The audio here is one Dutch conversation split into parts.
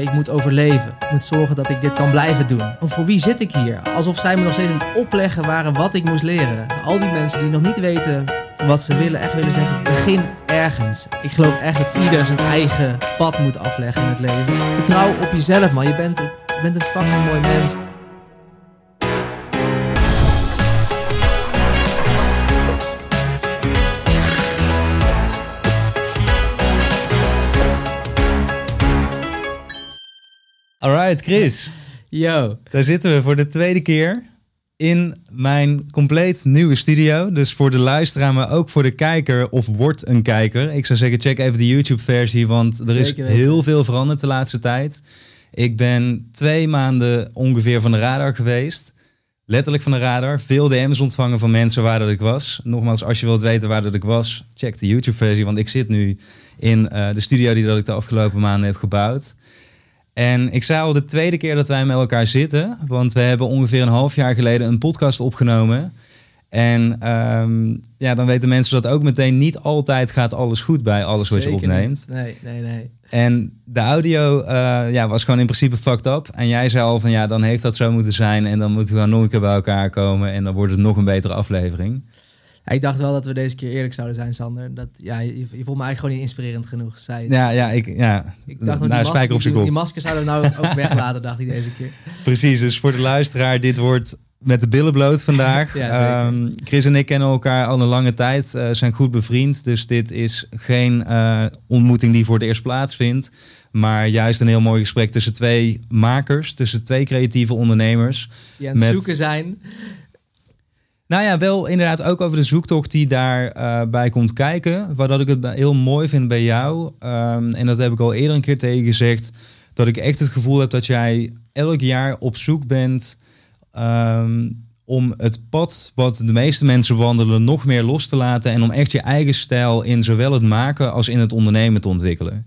ik moet overleven. Ik moet zorgen dat ik dit kan blijven doen. Voor wie zit ik hier? Alsof zij me nog steeds aan het opleggen waren wat ik moest leren. Al die mensen die nog niet weten wat ze willen, echt willen zeggen, begin ergens. Ik geloof echt dat ieder zijn eigen pad moet afleggen in het leven. Vertrouw op jezelf, man. Je bent, je bent een fucking mooi mens. Alright, Chris. Yo. Daar zitten we voor de tweede keer in mijn compleet nieuwe studio. Dus voor de luisteraar, maar ook voor de kijker of wordt een kijker. Ik zou zeggen, check even de YouTube-versie, want er is heel veel veranderd de laatste tijd. Ik ben twee maanden ongeveer van de radar geweest. Letterlijk van de radar. Veel DM's ontvangen van mensen waar dat ik was. Nogmaals, als je wilt weten waar dat ik was, check de YouTube-versie. Want ik zit nu in eh, de studio die dat ik de afgelopen maanden heb gebouwd. En ik zei al de tweede keer dat wij met elkaar zitten. Want we hebben ongeveer een half jaar geleden een podcast opgenomen. En ehm, ja, dan weten mensen dat ook meteen niet altijd gaat alles goed bij alles wat je opneemt. niet. Nee, nee, nee. En de audio eh, ja, was gewoon in principe fucked up. En jij zei al van ja, dan heeft dat zo moeten zijn. En dan moeten we gewoon nog een keer bij elkaar komen. En dan wordt het nog een betere aflevering. Ik dacht wel dat we deze keer eerlijk zouden zijn, Sander. Dat, ja, je, je vond me eigenlijk gewoon niet inspirerend genoeg. Zei. Ja, ja, ik, ja. Ik dacht, nog, nou, die, spijker op masker, zijn die, masker zouden we nou ook weglaten, dacht ik deze keer. Precies, dus voor de luisteraar, dit wordt met de billen bloot vandaag. Ja. Ehm, Chris en ik kennen elkaar al een lange tijd, eh, zijn goed bevriend. Dus dit is geen eh, ontmoeting die voor het eerst plaatsvindt. Maar juist een heel mooi gesprek tussen twee makers, tussen twee creatieve ondernemers. Die aan het Met- zoeken zijn. Nou ja, wel inderdaad ook over de zoektocht die daarbij bij komt kijken. Waar ik het heel mooi vind bij jou. ehm, en dat heb ik al eerder een keer tegen gezegd. Dat ik echt het gevoel heb dat jij elk jaar op zoek bent ehm, om het pad wat de meeste mensen wandelen nog meer los te laten. En om echt je eigen stijl in zowel het maken als in het ondernemen te ontwikkelen.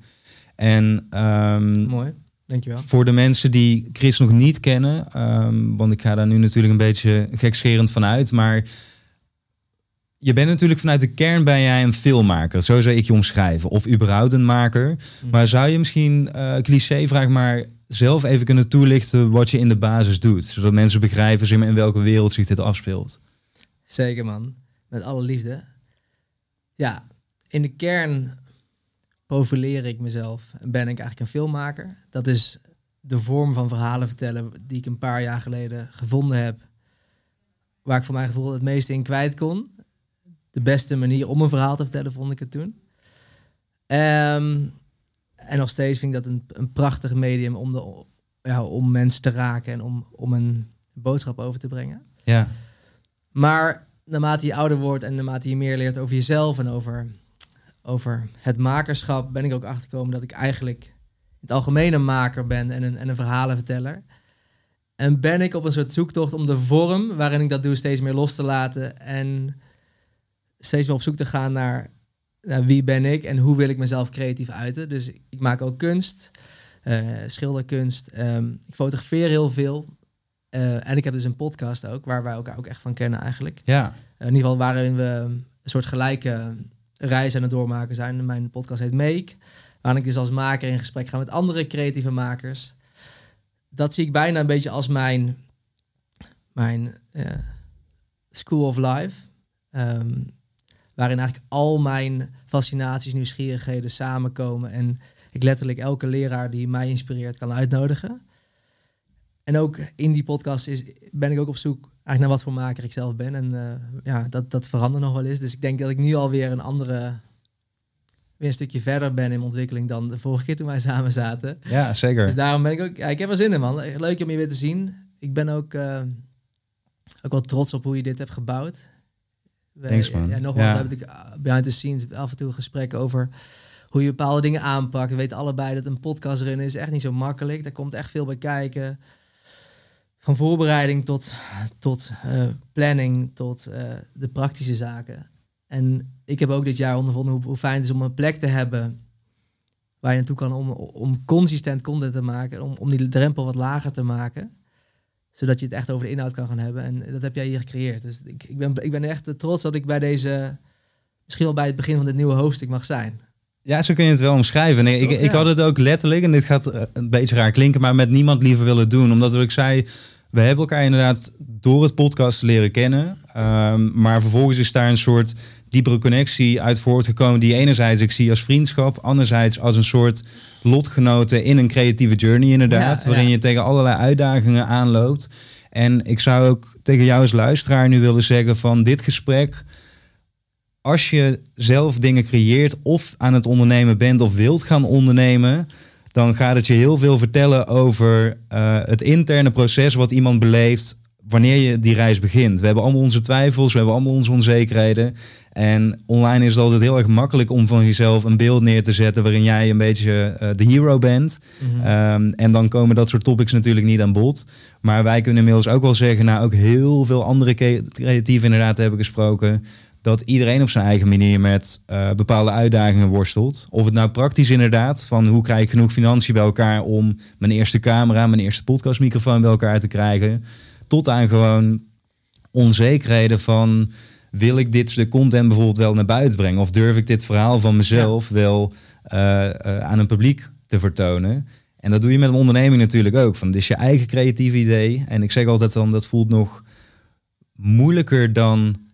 En ehm, Mooi, dankjewel. voor de mensen die Chris nog niet kennen, ehm, want ik ga daar nu natuurlijk een beetje gekscherend van uit, maar je bent natuurlijk vanuit de kern ben jij een filmmaker, zo zou ik je omschrijven, of überhaupt een maker. Hm. Maar zou je misschien, eh cliché vraag maar, zelf even kunnen toelichten wat je in de basis doet, zodat mensen begrijpen in welke wereld zich dit afspeelt? Zeker man, met alle liefde. Ja, in de kern profileer ik mezelf en ben ik eigenlijk een filmmaker. Dat is de vorm van verhalen vertellen die ik een paar jaar geleden gevonden heb. Waar ik voor mijn gevoel het meeste in kwijt kon. De beste manier om een verhaal te vertellen vond ik het toen. Ehm, en nog steeds vind ik dat een, een prachtig medium om, de, ja, om mensen te raken en om, om een boodschap over te brengen. Ja, Maar naarmate je ouder wordt en naarmate je meer leert over jezelf en over, over het makerschap, ben ik ook achtergekomen dat ik eigenlijk in het algemeen een maker ben en een, en een verhalenverteller. En ben ik op een soort zoektocht om de vorm waarin ik dat doe steeds meer los te laten en steeds meer op zoek te gaan naar, naar wie ben ik en hoe wil ik mezelf creatief uiten. Dus ik maak ook kunst, eh, schilderkunst, ehm, ik fotografeer heel veel. Eh, en ik heb dus een podcast ook, waar wij elkaar ook echt van kennen eigenlijk. ja, in ieder geval waarin we een soort gelijke reis aan het doormaken zijn. Mijn podcast heet Make, waarin ik dus als maker in gesprek ga met andere creatieve makers. Dat zie ik bijna een beetje als mijn, mijn eh, school of life. Ehm, waarin eigenlijk al mijn fascinaties, nieuwsgierigheden samenkomen. En ik letterlijk elke leraar die mij inspireert kan uitnodigen. En ook in die podcast is, ben ik ook op zoek eigenlijk naar wat voor maker ik zelf ben. En eh, ja, dat, dat verandert nog wel eens. Dus ik denk dat ik nu alweer een andere, weer een stukje verder ben in mijn ontwikkeling dan de vorige keer toen wij samen zaten. ja, zeker. Dus daarom ben ik ook, ja, ik heb er zin in man. Leuk om je weer te zien. Ik ben ook, eh, ook wel trots op hoe je dit hebt gebouwd. We- Thanks, man. Ja, nogmaals, Ja. we hebben natuurlijk uh, behind the scenes af en toe gesprekken over hoe je bepaalde dingen aanpakt. We weten allebei dat een podcast runnen is echt niet zo makkelijk. Daar komt echt veel bij kijken. Van voorbereiding tot, tot eh, planning, tot eh, de praktische zaken. En ik heb ook dit jaar ondervonden hoe, hoe fijn het is om een plek te hebben waar je naartoe kan om, om consistent content te maken, om, om die drempel wat lager te maken, zodat je het echt over de inhoud kan gaan hebben. En dat heb jij hier gecreëerd. Dus ik, ik, ben, ik ben echt trots dat ik bij deze, misschien wel bij het begin van dit nieuwe hoofdstuk mag zijn. Ja, zo kun je het wel omschrijven. Nee, ik, ik had het ook letterlijk, en dit gaat eh, een beetje raar klinken, maar met niemand liever willen doen. Omdat ik zei, we hebben elkaar inderdaad door het podcast leren kennen. Ehm, maar vervolgens is daar een soort diepere connectie uit voortgekomen. Die enerzijds ik zie als vriendschap, anderzijds als een soort lotgenoten in een creatieve journey inderdaad. Ja, waarin ja. je tegen allerlei uitdagingen aanloopt. En ik zou ook tegen jou als luisteraar nu willen zeggen van dit gesprek als je zelf dingen creëert of aan het ondernemen bent of wilt gaan ondernemen, dan gaat het je heel veel vertellen over eh, het interne proces wat iemand beleeft wanneer je die reis begint. We hebben allemaal onze twijfels, we hebben allemaal onze onzekerheden. En online is het altijd heel erg makkelijk om van jezelf een beeld neer te zetten waarin jij een beetje eh, de hero bent. Mhm. Ehm, en dan komen dat soort topics natuurlijk niet aan bod. Maar wij kunnen inmiddels ook wel zeggen, nou ook heel veel andere cre- creatieven inderdaad hebben gesproken, dat iedereen op zijn eigen manier met eh, bepaalde uitdagingen worstelt. Of het nou praktisch inderdaad, van hoe krijg ik genoeg financiën bij elkaar om mijn eerste camera, mijn eerste podcastmicrofoon bij elkaar te krijgen. Tot aan gewoon onzekerheden van wil ik dit stuk content bijvoorbeeld wel naar buiten brengen? Of durf ik dit verhaal van mezelf wel eh, eh, aan een publiek te vertonen? En dat doe je met een onderneming natuurlijk ook. Van, dit is je eigen creatieve idee. En ik zeg altijd dan, dat voelt nog moeilijker dan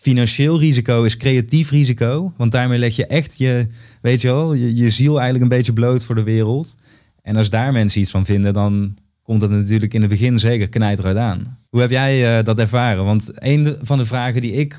financieel risico is creatief risico. Want daarmee leg je echt je, weet je wel, je, je ziel eigenlijk een beetje bloot voor de wereld. En als daar mensen iets van vinden, dan komt dat natuurlijk in het begin zeker knijteruit aan. Hoe heb jij eh, dat ervaren? Want een van de vragen die ik,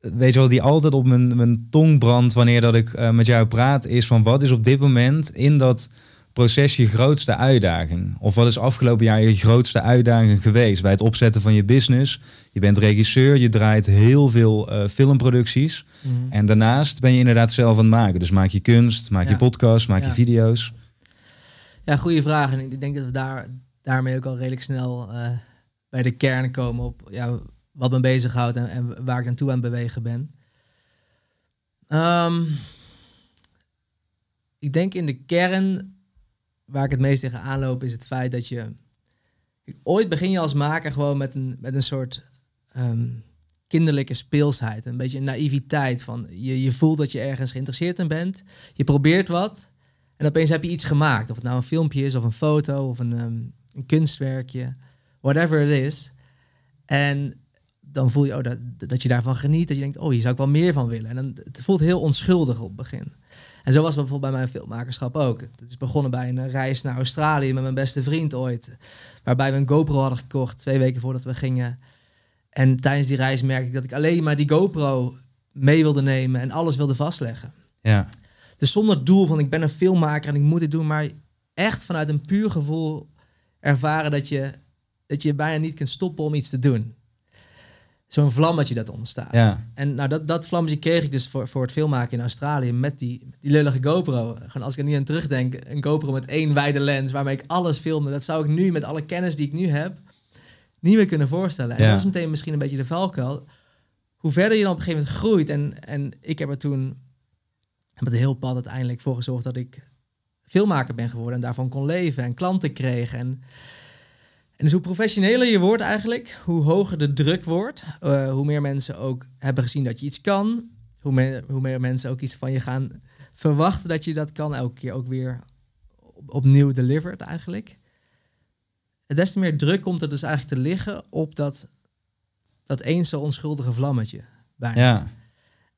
weet je wel, die altijd op mijn, mijn tong brandt wanneer dat ik eh, met jou praat, is van wat is op dit moment in dat proces je grootste uitdaging? Of wat is afgelopen jaar je grootste uitdaging geweest bij het opzetten van je business? Je bent regisseur, je draait heel veel eh, filmproducties. Mhm. En daarnaast ben je inderdaad zelf aan het maken. Dus maak je kunst, maak je podcast, maak je video's. Ja, goede vraag. En ik denk dat we daar, daarmee ook al redelijk snel eh, bij de kern komen op ja, wat me bezighoudt en, en waar ik naartoe aan het bewegen ben. Ehm, ik denk in de kern, waar ik het meest tegen aanloop, is het feit dat je... Ooit begin je als maker gewoon met een, met een soort ehm, kinderlijke speelsheid. Een beetje een naïviteit van je, je voelt dat je ergens geïnteresseerd in bent. Je probeert wat en opeens heb je iets gemaakt. Of het nou een filmpje is of een foto of een, ehm, een kunstwerkje. Whatever it is. En dan voel je oh, dat, dat je daarvan geniet. Dat je denkt, oh, hier zou ik wel meer van willen. En dan, het voelt heel onschuldig op het begin. En zo was het bijvoorbeeld bij mijn filmmakerschap ook. Het is begonnen bij een eh, reis naar Australië met mijn beste vriend ooit. Waarbij we een GoPro hadden gekocht twee weken voordat we gingen. En tijdens die reis merkte ik dat ik alleen maar die GoPro mee wilde nemen en alles wilde vastleggen. Ja, Dus zonder doel van ik ben een filmmaker en ik moet dit doen, maar echt vanuit een puur gevoel ervaren dat je, dat je bijna niet kunt stoppen om iets te doen. Zo'n vlammetje dat ontstaat. ja, En nou, dat, dat vlammetje kreeg ik dus voor, voor het filmmaken in Australië met die, met die lullige GoPro. Gewoon als ik er niet aan terugdenk, een GoPro met één wijde lens waarmee ik alles filmde. Dat zou ik nu met alle kennis die ik nu heb niet meer kunnen voorstellen. En Ja. dat is meteen misschien een beetje de valkuil. Hoe verder je dan op een gegeven moment groeit. En, en ik heb er toen heb het heel pad uiteindelijk voor gezorgd dat ik filmmaker ben geworden en daarvan kon leven en klanten kreeg. En, en dus hoe professioneler je wordt eigenlijk, hoe hoger de druk wordt, eh, hoe meer mensen ook hebben gezien dat je iets kan, hoe meer, hoe meer mensen ook iets van je gaan verwachten dat je dat kan, elke keer ook weer op, opnieuw delivered eigenlijk. En des te meer druk komt er dus eigenlijk te liggen op dat, dat eens zo onschuldige vlammetje. Ja.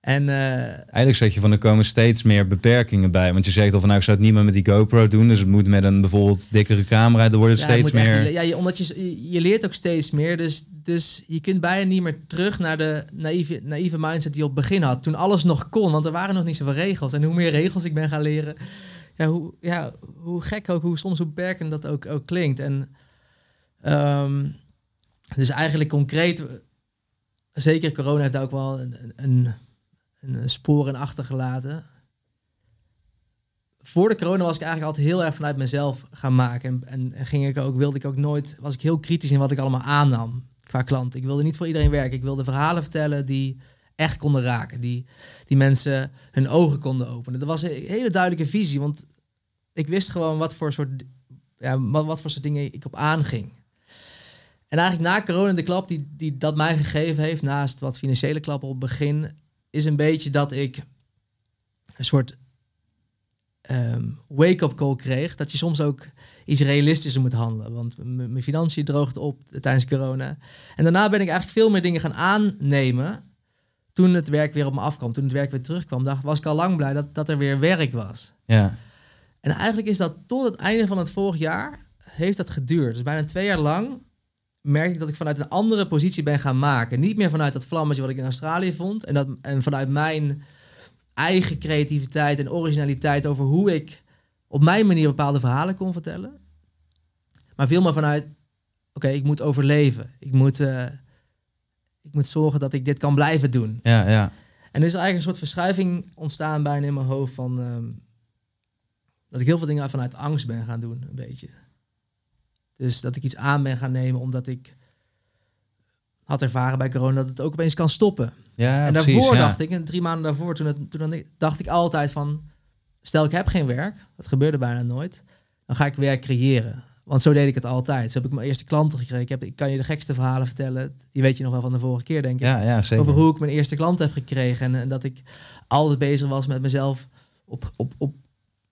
En eh, Eigenlijk zeg je van er komen steeds meer beperkingen bij. Want je zegt al van nou ik zou het niet meer met die GoPro doen. Dus het moet met een bijvoorbeeld dikkere camera. Er wordt het Ja, steeds echt- meer... ja, je, omdat je, je- leert ook steeds meer. Dus, dus je kunt bijna niet meer terug naar de naïeve, naïeve mindset die je op het begin had. Toen alles nog kon, want er waren nog niet zoveel regels. En hoe meer regels ik ben gaan leren, ja, hoe, ja, hoe gek ook, hoe soms hoe beperkend dat ook, ook klinkt. En ehm, dus eigenlijk concreet, zeker corona heeft daar ook wel een, een, een spoor in achtergelaten voor de corona was ik eigenlijk altijd heel erg vanuit mezelf gaan maken. En, en, en ging ik ook, wilde ik ook nooit, was ik heel kritisch in wat ik allemaal aannam qua klant. Ik wilde niet voor iedereen werken. Ik wilde verhalen vertellen die echt konden raken. Die, die mensen hun ogen konden openen. Dat was een hele duidelijke visie. Want ik wist gewoon wat voor soort, ja, wat, wat voor soort dingen ik op aanging. En eigenlijk na corona, de klap die, die dat mij gegeven heeft, naast wat financiële klappen op het begin, is een beetje dat ik een soort ehm, wake-up call kreeg. Dat je soms ook iets realistischer moet handelen. Want mijn financiën droogden op tijdens corona. En daarna ben ik eigenlijk veel meer dingen gaan aannemen. Toen het werk weer op me afkwam. Toen het werk weer terugkwam. Dacht, was ik al lang blij dat, dat er weer werk was. Ja. En eigenlijk is dat tot het einde van het vorig jaar heeft dat geduurd. Dus bijna twee jaar lang merkte ik dat ik vanuit een andere positie ben gaan maken. Niet meer vanuit dat vlammetje wat ik in Australië vond. En, dat, en vanuit mijn eigen creativiteit en originaliteit over hoe ik op mijn manier bepaalde verhalen kon vertellen. Maar veel meer vanuit, oké, ik moet overleven. Ik moet, eh, ik moet zorgen dat ik dit kan blijven doen. Ja, ja. En er is eigenlijk een soort verschuiving ontstaan bijna in mijn hoofd van ehm, dat ik heel veel dingen vanuit angst ben gaan doen, een beetje. Dus dat ik iets aan ben gaan nemen omdat ik had ervaren bij corona dat het ook opeens kan stoppen. Ja, en precies, daarvoor ja. dacht ik, en drie maanden daarvoor, toen, het, toen dacht ik altijd van, stel ik heb geen werk, dat gebeurde bijna nooit, dan ga ik werk creëren. Want zo deed ik het altijd. Zo heb ik mijn eerste klanten gekregen. Ik, heb, ik kan je de gekste verhalen vertellen. Die weet je nog wel van de vorige keer, denk ik Ja, ja, zeker. over hoe ik mijn eerste klant heb gekregen. En, en dat ik altijd bezig was met mezelf op, op, op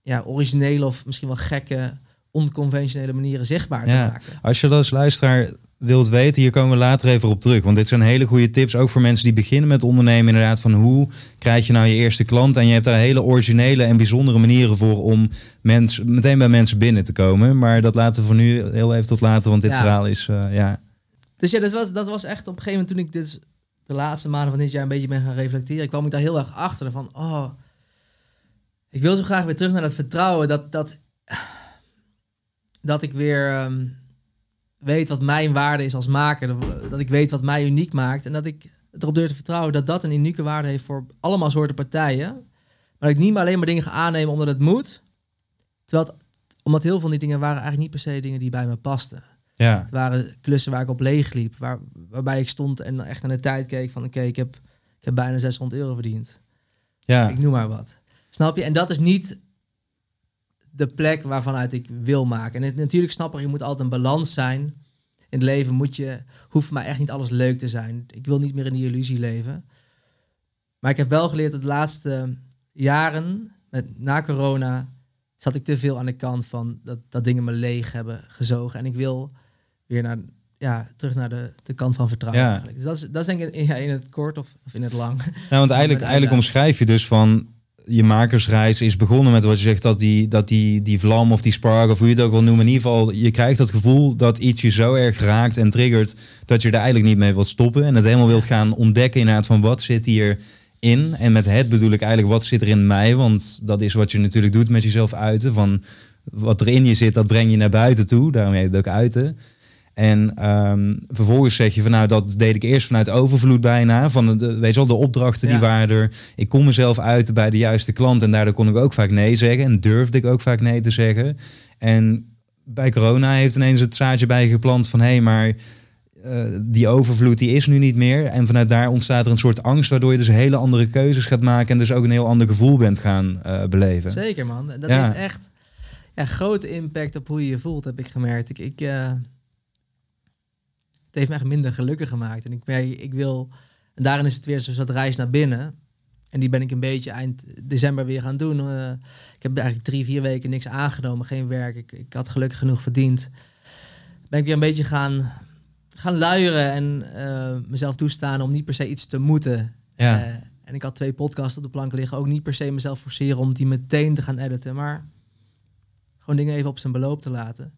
ja, originele of misschien wel gekke, onconventionele manieren zichtbaar te Ja. maken. Als je dat als luisteraar wilt weten, hier komen we later even op terug. Want dit zijn hele goede tips, ook voor mensen die beginnen met ondernemen. Inderdaad, van hoe krijg je nou je eerste klant? En je hebt daar hele originele en bijzondere manieren voor om mens, meteen bij mensen binnen te komen. Maar dat laten we voor nu heel even tot later, want dit Ja. verhaal is, eh, ja... Dus ja, dat was, dat was echt op een gegeven moment toen ik dus de laatste maanden van dit jaar een beetje ben gaan reflecteren, kwam ik daar heel erg achter van, oh, ik wil zo graag weer terug naar dat vertrouwen dat, dat, dat ik weer ehm, weet wat mijn waarde is als maker, dat- ik weet wat mij uniek maakt en dat ik erop durf te vertrouwen dat dat een unieke waarde heeft voor allemaal soorten partijen. Maar dat ik niet meer alleen maar dingen ga aannemen omdat het moet, terwijl het, omdat heel veel van die dingen waren eigenlijk niet per se dingen die bij me pasten. Ja, Het waren klussen waar ik op leeg liep. Waar, waarbij ik stond en echt naar de tijd keek van... oké, ik, heb, ik heb bijna 600 euro verdiend. ja, Ik noem maar wat. Snap je? En dat is niet de plek waarvanuit ik wil maken. En het, natuurlijk snap ik, je moet altijd een balans zijn. In het leven moet je, hoeft voor mij echt niet alles leuk te zijn. Ik wil niet meer in die illusie leven. Maar ik heb wel geleerd dat de laatste jaren, met, na corona, zat ik te veel aan de kant van dat, dat dingen me leeg hebben gezogen. En ik wil weer naar, ja, terug naar de, de kant van vertrouwen. Ja. Eigenlijk. Dus dat is, dat is denk ik in, ja, in het kort of, of in het lang. Nou, want eigenlijk, eigenlijk omschrijf je dus van je makersreis is begonnen met wat je zegt dat die, dat die, die vlam of die spark of hoe je het ook wil noemen. In ieder geval, je krijgt dat gevoel dat iets je zo erg raakt en triggert dat je er eigenlijk niet mee wilt stoppen. En het helemaal wilt gaan ontdekken inderdaad van wat zit hier in. En met het bedoel ik eigenlijk wat zit er in mij. Want dat is wat je natuurlijk doet met jezelf uiten. Van wat er in je zit, dat breng je naar buiten toe. Daarom heet het ook uiten. En ehm, vervolgens zeg je van nou, dat deed ik eerst vanuit overvloed bijna. Van de, weet je wel, de opdrachten die waren er. Ik kon mezelf uiten bij de juiste klant. En daardoor kon ik ook vaak nee zeggen. En durfde ik ook vaak nee te zeggen. En bij corona heeft ineens het zaadje bij je geplant van hé, hey, maar eh, die overvloed die is nu niet meer. En vanuit daar ontstaat er een soort angst, waardoor je dus hele andere keuzes gaat maken. En dus ook een heel ander gevoel bent gaan eh, beleven. Zeker, man. Dat Ja. heeft echt ja, grote impact op hoe je je voelt, heb ik gemerkt. Ik, ik, eh, het heeft me echt minder gelukkig gemaakt. En ik merk, ik wil... En daarin is het weer zo'n soort reis naar binnen. En die ben ik een beetje eind december weer gaan doen. Eh, ik heb eigenlijk drie, vier weken niks aangenomen, geen werk. Ik, ik had gelukkig genoeg verdiend. Ben ik weer een beetje gaan, gaan luieren en eh, mezelf toestaan om niet per se iets te moeten. Ja. Eh, en ik had twee podcasts op de plank liggen. Ook niet per se mezelf forceren om die meteen te gaan editen. Maar gewoon dingen even op zijn beloop te laten.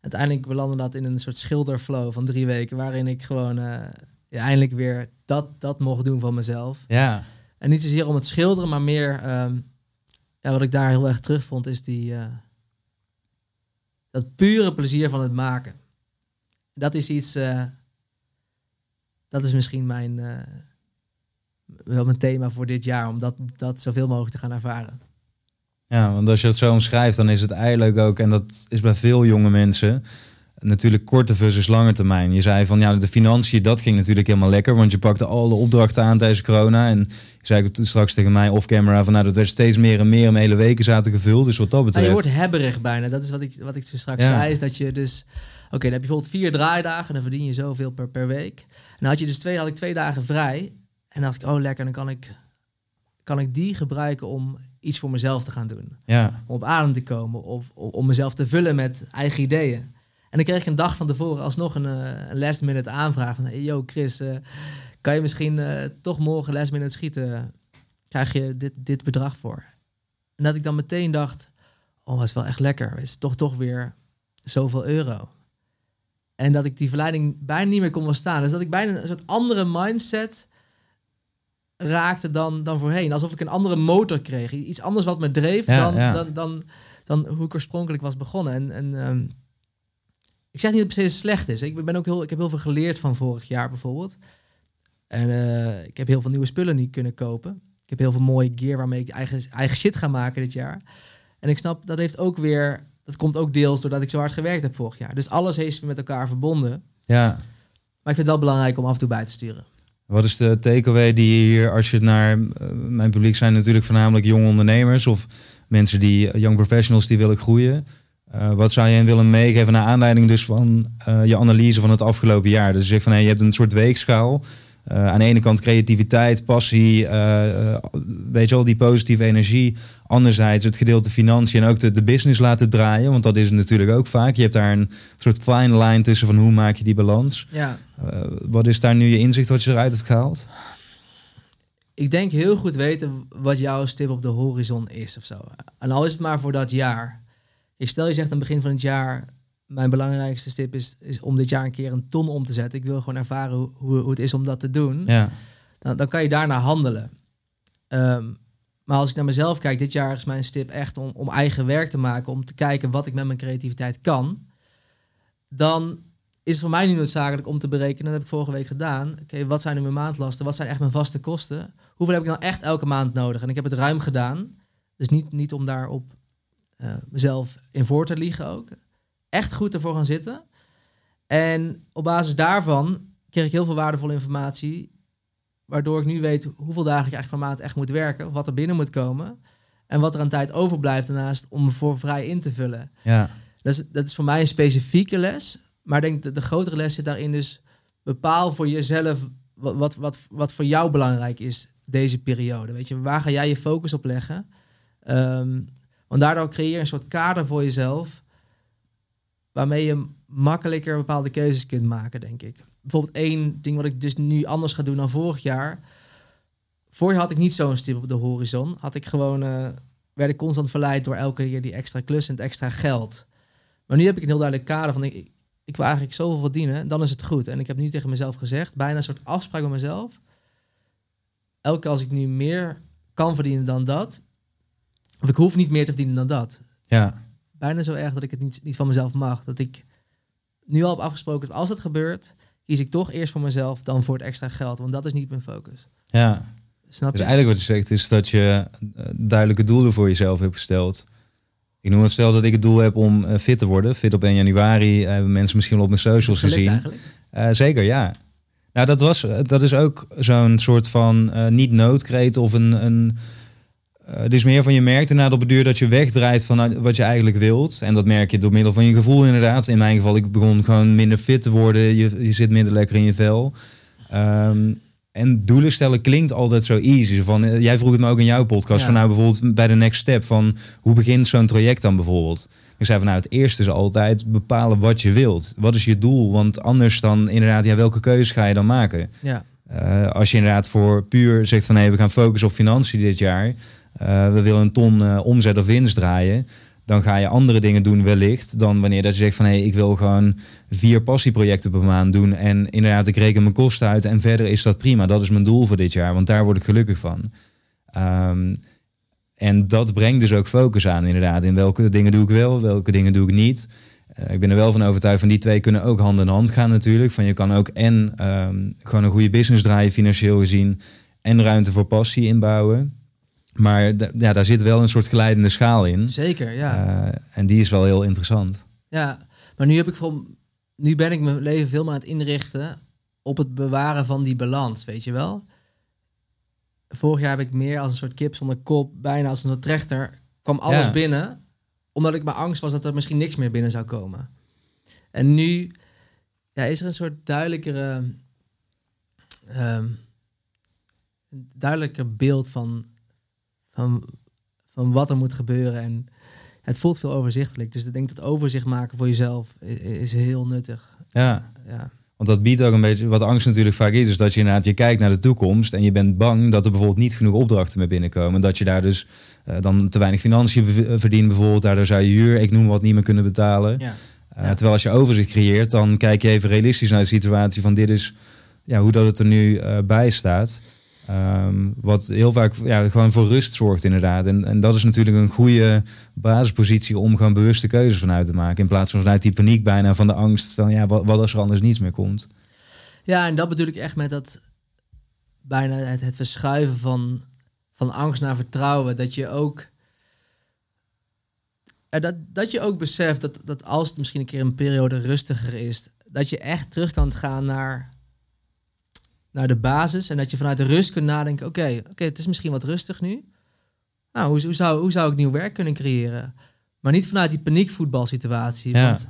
Uiteindelijk belandde dat in een soort schilderflow van drie weken. Waarin ik gewoon eh, ja, eindelijk weer dat, dat mocht doen van mezelf. ja. En niet zozeer om het schilderen, maar meer... ehm, ja, wat ik daar heel erg terug vond, is die... eh, dat pure plezier van het maken. Dat is iets... eh, dat is misschien mijn... wel mijn thema voor dit jaar. Om dat, dat zoveel mogelijk te gaan ervaren. Ja, want als je het zo omschrijft, dan is het eigenlijk ook, en dat is bij veel jonge mensen, natuurlijk korte versus lange termijn. Je zei van ja, de financiën, dat ging natuurlijk helemaal lekker, want je pakte alle opdrachten aan tijdens corona. En je zei toen straks tegen mij off-camera van nou, dat werd steeds meer en meer mijn hele weken zaten gevuld. Dus wat dat Nou, betreft. je wordt hebberig bijna. Dat is wat ik, wat ik zo straks Ja. zei. Is dat je dus... Oké, dan heb je bijvoorbeeld vier draaidagen. En dan verdien je zoveel per, per week. En dan had je dus twee, had ik twee dagen vrij. En dan dacht ik, oh lekker, dan kan ik, kan ik die gebruiken om iets voor mezelf te gaan doen. Ja, Om op adem te komen of om om mezelf te vullen met eigen ideeën. En dan kreeg ik een dag van tevoren alsnog een, eh, een last minute aanvraag van... Hey, yo Chris, eh, kan je misschien eh, toch morgen last minute schieten? Krijg je dit, dit bedrag voor? En dat ik dan meteen dacht, oh, dat is wel echt lekker. Het is toch, toch weer zoveel euro. En dat ik die verleiding bijna niet meer kon staan. Dus dat ik bijna een soort andere mindset raakte dan, dan voorheen. Alsof ik een andere motor kreeg. Iets anders wat me dreef Ja, dan, ja. Dan, dan, dan hoe ik oorspronkelijk was begonnen. En, en ehm, ik zeg niet dat het per se slecht is. Ik, ben ook heel, ik heb heel veel geleerd van vorig jaar bijvoorbeeld. En eh, ik heb heel veel nieuwe spullen niet kunnen kopen. Ik heb heel veel mooie gear waarmee ik eigen, eigen shit ga maken dit jaar. En ik snap, dat heeft ook weer... Dat komt ook deels doordat ik zo hard gewerkt heb vorig jaar. Dus alles heeft met elkaar verbonden. ja. Maar ik vind het wel belangrijk om af en toe bij te sturen. Wat is de takeaway die je hier, als je naar eh, mijn publiek zijn natuurlijk voornamelijk jonge ondernemers of mensen die, young professionals die willen groeien. Eh, wat zou je hen willen meegeven naar aanleiding dus van eh, je analyse van het afgelopen jaar? Dus je zegt van hey, je hebt een soort weegschaal. Eh, aan de ene kant creativiteit, passie, eh, weet je wel, die positieve energie. Anderzijds het gedeelte financiën en ook de, de business laten draaien. Want dat is het natuurlijk ook vaak. Je hebt daar een soort fine line tussen van hoe maak je die balans. Ja, wat is daar nu je inzicht wat je eruit hebt gehaald? ik denk heel goed weten wat jouw stip op de horizon is of zo. En al is het maar voor dat jaar. Ik stel je zegt aan het begin van het jaar, mijn belangrijkste stip is, is om dit jaar een keer een ton om te zetten. Ik wil gewoon ervaren hoe, hoe, het is om dat te doen. Ja, Dan, dan kan je daarna handelen. Ehm, maar als ik naar mezelf kijk, dit jaar is mijn stip echt om, om eigen werk te maken, om te kijken wat ik met mijn creativiteit kan. Dan is het voor mij nu noodzakelijk om te berekenen, dat heb ik vorige week gedaan. Oké, wat zijn nu mijn maandlasten? Wat zijn echt mijn vaste kosten? Hoeveel heb ik dan echt elke maand nodig? En ik heb het ruim gedaan. Dus niet, niet om daarop eh, mezelf in voor te liegen ook. Echt goed ervoor gaan zitten. En op basis daarvan kreeg ik heel veel waardevolle informatie. Waardoor ik nu weet hoeveel dagen ik eigenlijk per maand echt moet werken. Of wat er binnen moet komen. En wat er aan tijd overblijft daarnaast om voor vrij in te vullen. ja, Dat is, dat is voor mij een specifieke les. Maar ik denk dat de grotere les zit daarin dus... bepaal voor jezelf wat, wat, wat, wat voor jou belangrijk is deze periode. Weet je, waar ga jij je focus op leggen? Ehm, want daardoor creëer je een soort kader voor jezelf... waarmee je makkelijker bepaalde keuzes kunt maken, denk ik. Bijvoorbeeld één ding wat ik dus nu anders ga doen dan vorig jaar. Vorig jaar had ik niet zo'n stip op de horizon. Had ik gewoon, eh, werd ik constant verleid door elke keer die extra klus en het extra geld. Maar nu heb ik een heel duidelijk kader van ik, ik wil eigenlijk zoveel verdienen, dan is het goed. En ik heb nu tegen mezelf gezegd, bijna een soort afspraak met mezelf. Elke als ik nu meer kan verdienen dan dat, of ik hoef niet meer te verdienen dan dat. ja, Bijna zo erg dat ik het niet, niet van mezelf mag. Dat ik nu al heb afgesproken dat als het gebeurt, kies ik toch eerst voor mezelf dan voor het extra geld. Want dat is niet mijn focus. ja. Snap Dus je? eigenlijk wat je zegt is dat je eh, duidelijke doelen voor jezelf hebt gesteld. Ik noem het stel dat ik het doel heb om eh, fit te worden. Fit op 1 januari. eh, hebben mensen misschien wel op mijn socials gezien. Eh, zeker, ja. Nou, dat, was, dat is ook zo'n soort van eh, niet noodkreet of een... een het is meer van je merkt inderdaad op het duur dat je wegdraait van nou, wat je eigenlijk wilt. En dat merk je door middel van je gevoel inderdaad. In mijn geval, ik begon gewoon minder fit te worden. Je, je zit minder lekker in je vel. Ehm, en doelen stellen klinkt altijd zo easy. Van, eh, jij vroeg het me ook in jouw podcast. Ja. Van nou bijvoorbeeld bij de next step. Van hoe begint zo'n traject dan bijvoorbeeld? Ik zei van nou het eerste is altijd bepalen wat je wilt. Wat is je doel? Want anders dan inderdaad, ja, welke keuze ga je dan maken? Ja, Eh, als je inderdaad voor puur zegt van nee, we gaan focussen op financiën dit jaar. Eh, we willen een ton eh, omzet of winst draaien. Dan ga je andere dingen doen wellicht dan wanneer dat je zegt van hé, hey, ik wil gewoon vier passieprojecten per maand doen. En inderdaad, ik reken mijn kosten uit en verder is dat prima. Dat is mijn doel voor dit jaar, want daar word ik gelukkig van. Ehm, en dat brengt dus ook focus aan inderdaad. In welke dingen doe ik wel, welke dingen doe ik niet. Eh, ik ben er wel van overtuigd van die twee kunnen ook hand in hand gaan natuurlijk. Van je kan ook en ehm, gewoon een goede business draaien financieel gezien en ruimte voor passie inbouwen. Maar ja, daar zit wel een soort glijdende schaal in. zeker. Ja. Eh, en die is wel heel interessant. Ja, maar nu heb ik voor, nu ben ik mijn leven veel meer aan het inrichten op het bewaren van die balans, weet je wel. Vorig jaar heb ik meer als een soort kip zonder kop, bijna als een soort trechter, kwam alles Ja. binnen, omdat ik mijn angst was dat er misschien niks meer binnen zou komen. En nu ja, is er een soort duidelijkere, ehm, duidelijker beeld van, van, van wat er moet gebeuren. En het voelt veel overzichtelijk. Dus ik denk dat overzicht maken voor jezelf is heel nuttig. Ja, Ja, want dat biedt ook een beetje, wat angst natuurlijk vaak is, is dat je inderdaad, je kijkt naar de toekomst en je bent bang dat er bijvoorbeeld niet genoeg opdrachten meer binnenkomen. Dat je daar dus eh, dan te weinig financiën eh, verdient bijvoorbeeld, daardoor zou je huur, ik noem wat, niet meer kunnen betalen. ja. Uh, Ja. Terwijl als je overzicht creëert, dan kijk je even realistisch naar de situatie van dit is ja, hoe dat het er nu eh, bij staat. Ehm, wat heel vaak ja, gewoon voor rust zorgt inderdaad. En, en dat is natuurlijk een goede basispositie om gewoon bewuste keuzes vanuit te maken. In plaats van vanuit die paniek bijna van de angst van ja, wat, als er anders niets meer komt. ja, en dat bedoel ik echt met dat bijna het, het verschuiven van, van angst naar vertrouwen. Dat je ook. Dat, dat je ook beseft dat, dat als het misschien een keer een periode rustiger is, dat je echt terug kan gaan naar, naar de basis. En dat je vanuit de rust kunt nadenken: oké, oké, het is misschien wat rustig nu. Nou, hoe, hoe, zou, hoe zou ik nieuw werk kunnen creëren? Maar niet vanuit die paniekvoetbalsituatie. Ja. Want,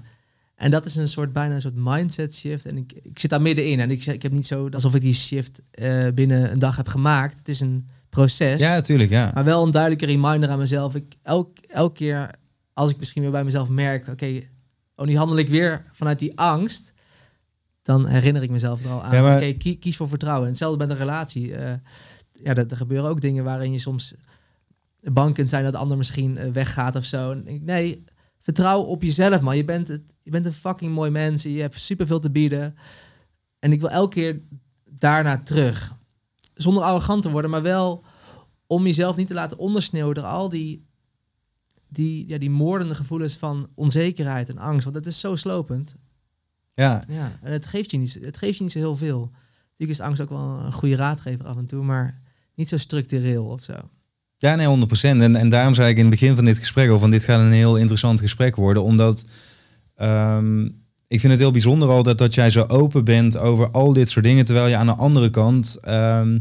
en dat is een soort bijna een soort mindset shift. En ik, ik zit daar middenin. En ik, ik heb niet zo alsof ik die shift eh, binnen een dag heb gemaakt. Het is een proces. Ja, natuurlijk, ja. Maar wel een duidelijke reminder aan mezelf. Ik, elk, elke keer als ik misschien weer bij mezelf merk... oké, oh, nu handel ik weer vanuit die angst... dan herinner ik mezelf er al aan. Ja, maar- Oké, kie- kies voor vertrouwen. En hetzelfde met een relatie. Eh, ja, er, er gebeuren ook dingen waarin je soms bang kunt zijn... dat de ander misschien eh, weggaat of zo. Nee, vertrouw op jezelf, man. Je bent, het, je bent een fucking mooi mens. Je hebt superveel te bieden. En ik wil elke keer daarna terug. Zonder arrogant te worden, maar wel om jezelf niet te laten ondersneeuwen door al die, die, ja, die moordende gevoelens van onzekerheid en angst. Want dat is zo slopend. Ja, Ja, en het geeft je niet, het geeft je niet zo heel veel. Natuurlijk is angst ook wel een goede raadgever af en toe, maar niet zo structureel of zo. Ja, nee, 100%. En, en daarom zei ik in het begin van dit gesprek al van dit gaat een heel interessant gesprek worden. Omdat ehm, ik vind het heel bijzonder altijd dat jij zo open bent over al dit soort dingen. Terwijl je aan de andere kant, ehm,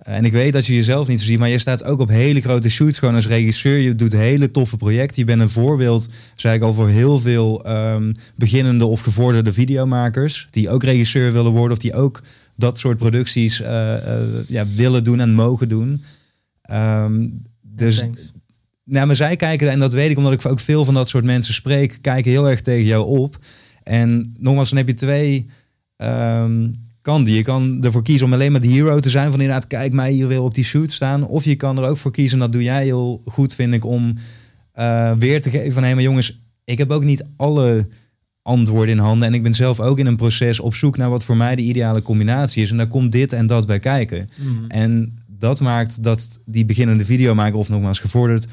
en ik weet dat je jezelf niet zo ziet, maar je staat ook op hele grote shoots gewoon als regisseur. Je doet hele toffe projecten. Je bent een voorbeeld, zei ik al, voor heel veel ehm, beginnende of gevorderde videomakers. Die ook regisseur willen worden of die ook dat soort producties eh, eh, ja, willen doen en mogen doen. Ehm, dus nou, maar zij kijken, en dat weet ik omdat ik ook veel van dat soort mensen spreek, kijken heel erg tegen jou op. En nogmaals, dan heb je twee ehm, kanten. Je kan ervoor kiezen om alleen maar de hero te zijn, van inderdaad, kijk mij hier wil op die shoot staan. Of je kan er ook voor kiezen, en dat doe jij heel goed, vind ik, om eh, weer te geven van, hé, maar jongens, ik heb ook niet alle antwoorden in handen. En ik ben zelf ook in een proces op zoek naar wat voor mij de ideale combinatie is. En daar komt dit en dat bij kijken. Mm. En dat maakt dat die beginnende videomaker, of nogmaals gevorderd,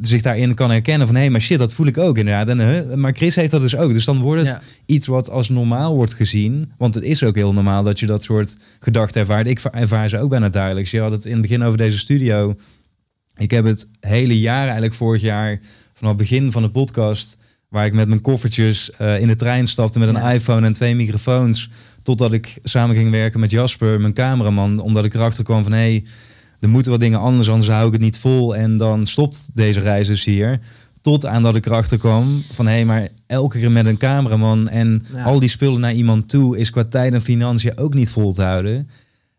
zich daarin kan herkennen van hé, hey, maar shit, dat voel ik ook inderdaad. En, huh, maar Chris heeft dat dus ook. Dus dan wordt het Ja. iets wat als normaal wordt gezien. Want het is ook heel normaal dat je dat soort gedachten ervaart. Ik va- ervaar ze ook bijna dagelijks. Je had het in het begin over deze studio. Ik heb het hele jaar, eigenlijk vorig jaar, vanaf het begin van de podcast, waar ik met mijn koffertjes eh, in de trein stapte met een Ja. iPhone en twee microfoons. Totdat ik samen ging werken met Jasper, mijn cameraman. Omdat ik erachter kwam van hé, hey, er moeten wat dingen anders, anders hou ik het niet vol. En dan stopt deze reis dus hier. Tot aan dat ik erachter kwam van hé, hey, maar elke keer met een cameraman en Ja. al die spullen naar iemand toe is qua tijd en financiën ook niet vol te houden.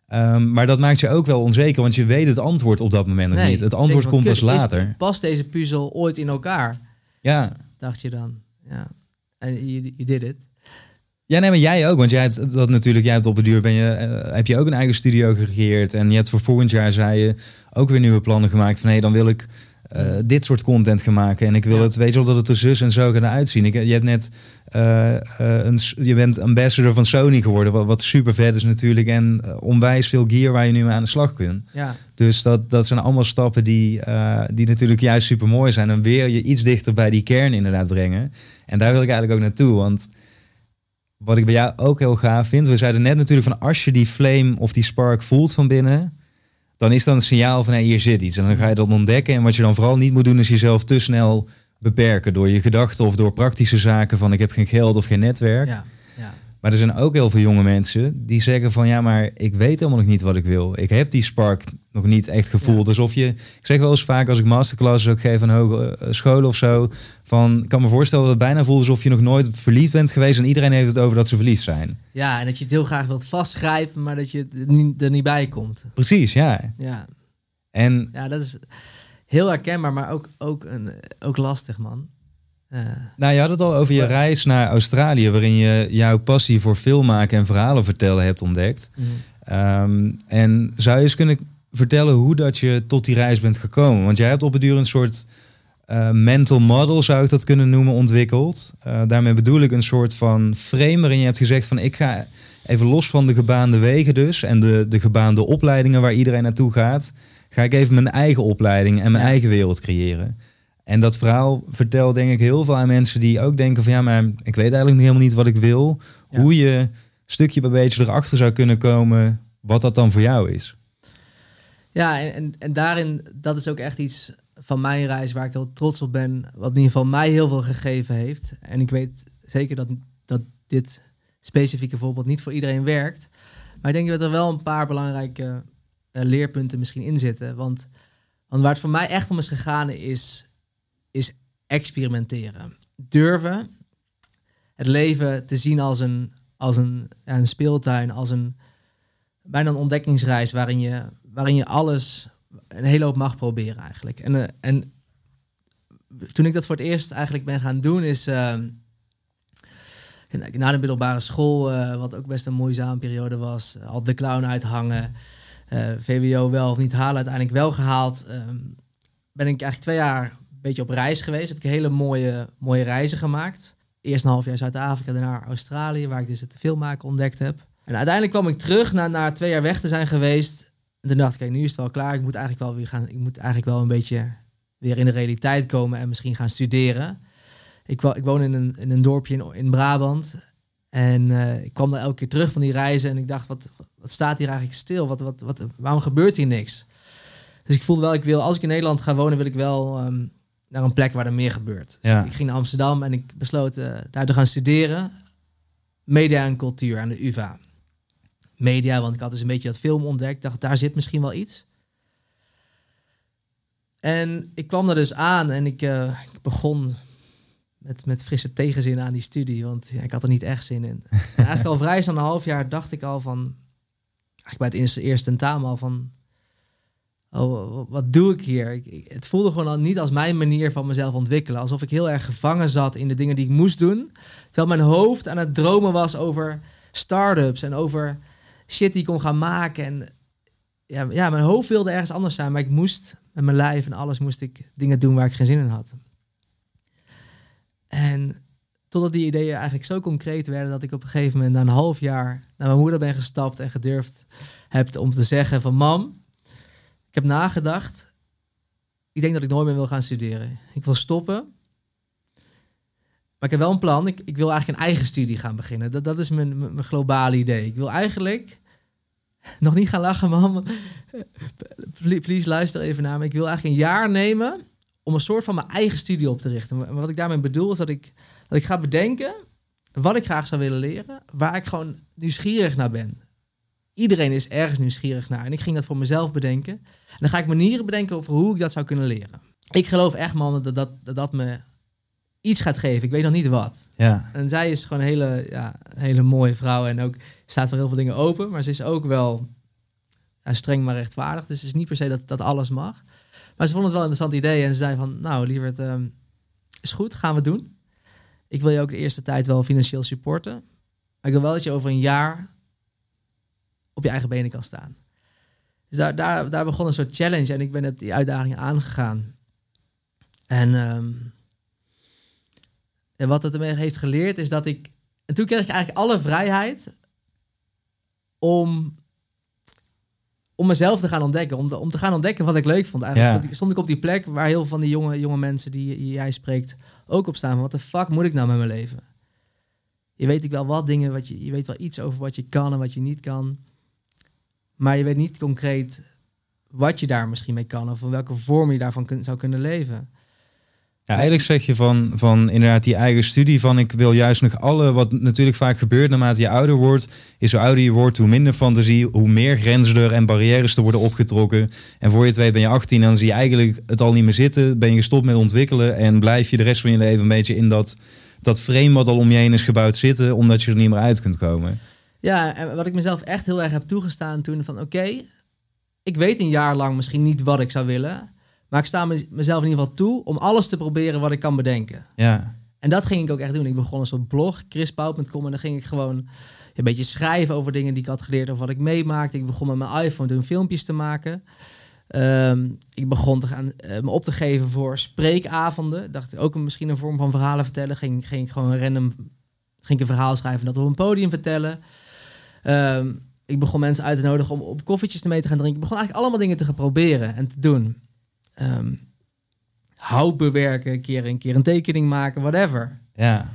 Ehm, maar dat maakt je ook wel onzeker, want je weet het antwoord op dat moment nog Nee, niet. Het antwoord komt pas later. Past deze puzzel ooit in elkaar? Ja. Dacht je dan. Ja. En je je did it. Ja, nee, maar jij ook. Want jij hebt dat natuurlijk, jij hebt op het duur ben je, eh, heb je ook een eigen studio gecreëerd. En je hebt voor volgend jaar, zei je, ook weer nieuwe plannen gemaakt. Van hé, dan wil ik eh, dit soort content gaan maken. En ik wil Ja. het, weet je wel, dat het er zus en zo gaat uitzien. Ik, je hebt net, eh, een, je bent ambassador van Sony geworden. Wat, wat super vet is natuurlijk. En onwijs veel gear waar je nu mee aan de slag kunt. Ja. Dus dat, dat zijn allemaal stappen die, die natuurlijk juist super mooi zijn. En weer je iets dichter bij die kern inderdaad brengen. En daar wil ik eigenlijk ook naartoe. Want wat ik bij jou ook heel gaaf vind. We zeiden net natuurlijk van als je die flame of die spark voelt van binnen. Dan is dat een signaal van hé, hier zit iets. En dan ga je dat ontdekken. En wat je dan vooral niet moet doen is jezelf te snel beperken. Door je gedachten of door praktische zaken van ik heb geen geld of geen netwerk. Ja. Maar er zijn ook heel veel jonge mensen die zeggen van ja, maar ik weet helemaal nog niet wat ik wil. Ik heb die spark nog niet echt gevoeld. Ja. Alsof je, ik zeg wel eens vaak als ik masterclasses ook geef aan hoge eh, scholen of zo, van kan me voorstellen dat het bijna voelt alsof je nog nooit verliefd bent geweest en iedereen heeft het over dat ze verliefd zijn. ja, en dat je het heel graag wilt vastgrijpen, maar dat je er niet bij komt. Precies, ja. Ja. En Ja, dat is. heel herkenbaar, maar ook, ook, een, ook lastig, man. Uh, nou, je had het al over je reis naar Australië, waarin je jouw passie voor filmmaken en verhalen vertellen hebt ontdekt. mm. Ehm, en zou je eens kunnen vertellen hoe dat je tot die reis bent gekomen? Want jij hebt op het duur een soort uh, mental model, zou ik dat kunnen noemen, ontwikkeld. Uh, daarmee bedoel ik een soort van frame waarin je hebt gezegd van ik ga even los van de gebaande wegen dus en de, de gebaande opleidingen waar iedereen naartoe gaat, ga ik even mijn eigen opleiding en mijn Ja. eigen wereld creëren. En dat verhaal vertelt denk ik heel veel aan mensen die ook denken van ja, maar ik weet eigenlijk helemaal niet wat ik wil. Ja. Hoe je stukje bij beetje erachter zou kunnen komen wat dat dan voor jou is. Ja, en, en, en daarin, dat is ook echt iets van mijn reis waar ik heel trots op ben. Wat in ieder geval mij heel veel gegeven heeft. En ik weet zeker dat, dat dit specifieke voorbeeld niet voor iedereen werkt. Maar ik denk dat er wel een paar belangrijke eh, leerpunten misschien in zitten. Want, want waar het voor mij echt om is gegaan is, is experimenteren. Durven het leven te zien als een, als een, een speeltuin, als een bijna een ontdekkingsreis waarin je, waarin je alles, een hele hoop mag proberen eigenlijk. En, eh, en toen ik dat voor het eerst eigenlijk ben gaan doen, is eh, na de middelbare school, eh, wat ook best een moeizame periode was, al de clown uithangen, eh, VWO wel of niet halen, uiteindelijk wel gehaald. ehm, ben ik eigenlijk twee jaar beetje op reis geweest. Heb ik hele mooie, mooie reizen gemaakt. Eerst een half jaar Zuid-Afrika, daarna Australië, waar ik dus het filmmaken ontdekt heb. En uiteindelijk kwam ik terug na, na twee jaar weg te zijn geweest. En toen dacht ik, kijk, nu is het wel klaar. Ik moet eigenlijk wel weer gaan. Ik moet eigenlijk wel een beetje weer in de realiteit komen en misschien gaan studeren. Ik, ik woon in een, in een dorpje in, in Brabant. En eh, ik kwam daar elke keer terug van die reizen. En ik dacht, wat, wat staat hier eigenlijk stil? Wat, wat, wat, waarom gebeurt hier niks? Dus ik voelde wel, ik wil, als ik in Nederland ga wonen, wil ik wel ehm, naar een plek waar er meer gebeurt. Dus Ja. ik ging naar Amsterdam en ik besloot eh, daar te gaan studeren. Media en cultuur aan de UvA. Media, want ik had dus een beetje dat film ontdekt. Dacht, daar zit misschien wel iets. En ik kwam er dus aan en ik, eh, ik begon met, met frisse tegenzin aan die studie. Want ja, ik had er niet echt zin in. En eigenlijk al vrij snel een half jaar dacht ik al van... Eigenlijk bij het eerste, eerste tentamen al van... Oh, wat doe ik hier? Het voelde gewoon al niet als mijn manier van mezelf ontwikkelen. Alsof ik heel erg gevangen zat in de dingen die ik moest doen. Terwijl mijn hoofd aan het dromen was over start-ups en over shit die ik kon gaan maken. En ja, ja, mijn hoofd wilde ergens anders zijn, maar ik moest met mijn lijf en alles moest ik dingen doen waar ik geen zin in had. En totdat die ideeën eigenlijk zo concreet werden dat ik op een gegeven moment na een half jaar naar mijn moeder ben gestapt en gedurfd heb om te zeggen van mam, ik heb nagedacht. Ik denk dat ik nooit meer wil gaan studeren. Ik wil stoppen. Maar ik heb wel een plan. Ik, ik wil eigenlijk een eigen studie gaan beginnen. Dat, dat is mijn, mijn globale idee. Ik wil eigenlijk... Nog niet gaan lachen. Please, please luister even naar me. Ik wil eigenlijk een jaar nemen om een soort van mijn eigen studie op te richten. Maar wat ik daarmee bedoel is dat ik, dat ik ga bedenken wat ik graag zou willen leren. Waar ik gewoon nieuwsgierig naar ben. Iedereen is ergens nieuwsgierig naar. En ik ging dat voor mezelf bedenken. Dan ga ik manieren bedenken over hoe ik dat zou kunnen leren. Ik geloof echt, man, dat dat, dat, dat me iets gaat geven. Ik weet nog niet wat. Ja, En zij is gewoon een hele, ja, een hele mooie vrouw. En ook staat voor heel veel dingen open. Maar ze is ook wel ja, streng maar rechtvaardig. Dus het is niet per se dat, dat alles mag. Maar ze vond het wel een interessant idee. En ze zei van, nou lieverd, ehm, is goed, gaan we doen. Ik wil je ook de eerste tijd wel financieel supporten. Maar ik wil wel dat je over een jaar op je eigen benen kan staan. Dus daar, daar, daar begon een soort challenge. En ik ben het, die uitdaging aangegaan. En... ehm, en wat het me heeft geleerd is dat ik. En toen kreeg ik eigenlijk alle vrijheid om. Om mezelf te gaan ontdekken. Om, te- om te gaan ontdekken wat ik leuk vond. Eigenlijk Ja. Stond ik op die plek waar heel veel van die jonge, jonge mensen die jij spreekt ook op staan. Wat de fuck moet ik nou met mijn leven? Je weet ik wel wat dingen, wat je, je weet wel iets over wat je kan en wat je niet kan. Maar je weet niet concreet wat je daar misschien mee kan. Of in welke vorm je daarvan zou kunnen leven. Ja, eigenlijk zeg je van, van inderdaad die eigen studie van ik wil juist nog alle, wat natuurlijk vaak gebeurt naarmate je ouder wordt, is hoe ouder je wordt, hoe minder fantasie, hoe meer grenzen er en barrières er worden opgetrokken. En voor je het weet ben je 18 en dan zie je eigenlijk het al niet meer zitten, ben je gestopt met ontwikkelen en blijf je de rest van je leven een beetje in dat, dat frame wat al om je heen is gebouwd zitten, omdat je er niet meer uit kunt komen. Ja, en wat ik mezelf echt heel erg heb toegestaan toen van oké, ik weet een jaar lang misschien niet wat ik zou willen, Maar ik sta me- mezelf in ieder geval toe om alles te proberen wat ik kan bedenken. Ja. En dat ging ik ook echt doen. Ik begon een soort blog, chrispauw.com. En dan ging ik gewoon een beetje schrijven over dingen die ik had geleerd of wat ik meemaakte. Ik begon met mijn iPhone toen filmpjes te maken. Ehm, ik begon te gaan, eh, me op te geven voor spreekavonden. Dacht ik ook een, misschien een vorm van verhalen vertellen. Ging, ging ik gewoon random ging ik een verhaal schrijven en dat op een podium vertellen. Ehm, ik begon mensen uit te nodigen om op koffietjes mee te gaan drinken. Ik begon eigenlijk allemaal dingen te gaan proberen en te doen. Ehm, hout bewerken, een keer een keer een tekening maken, whatever. Ja.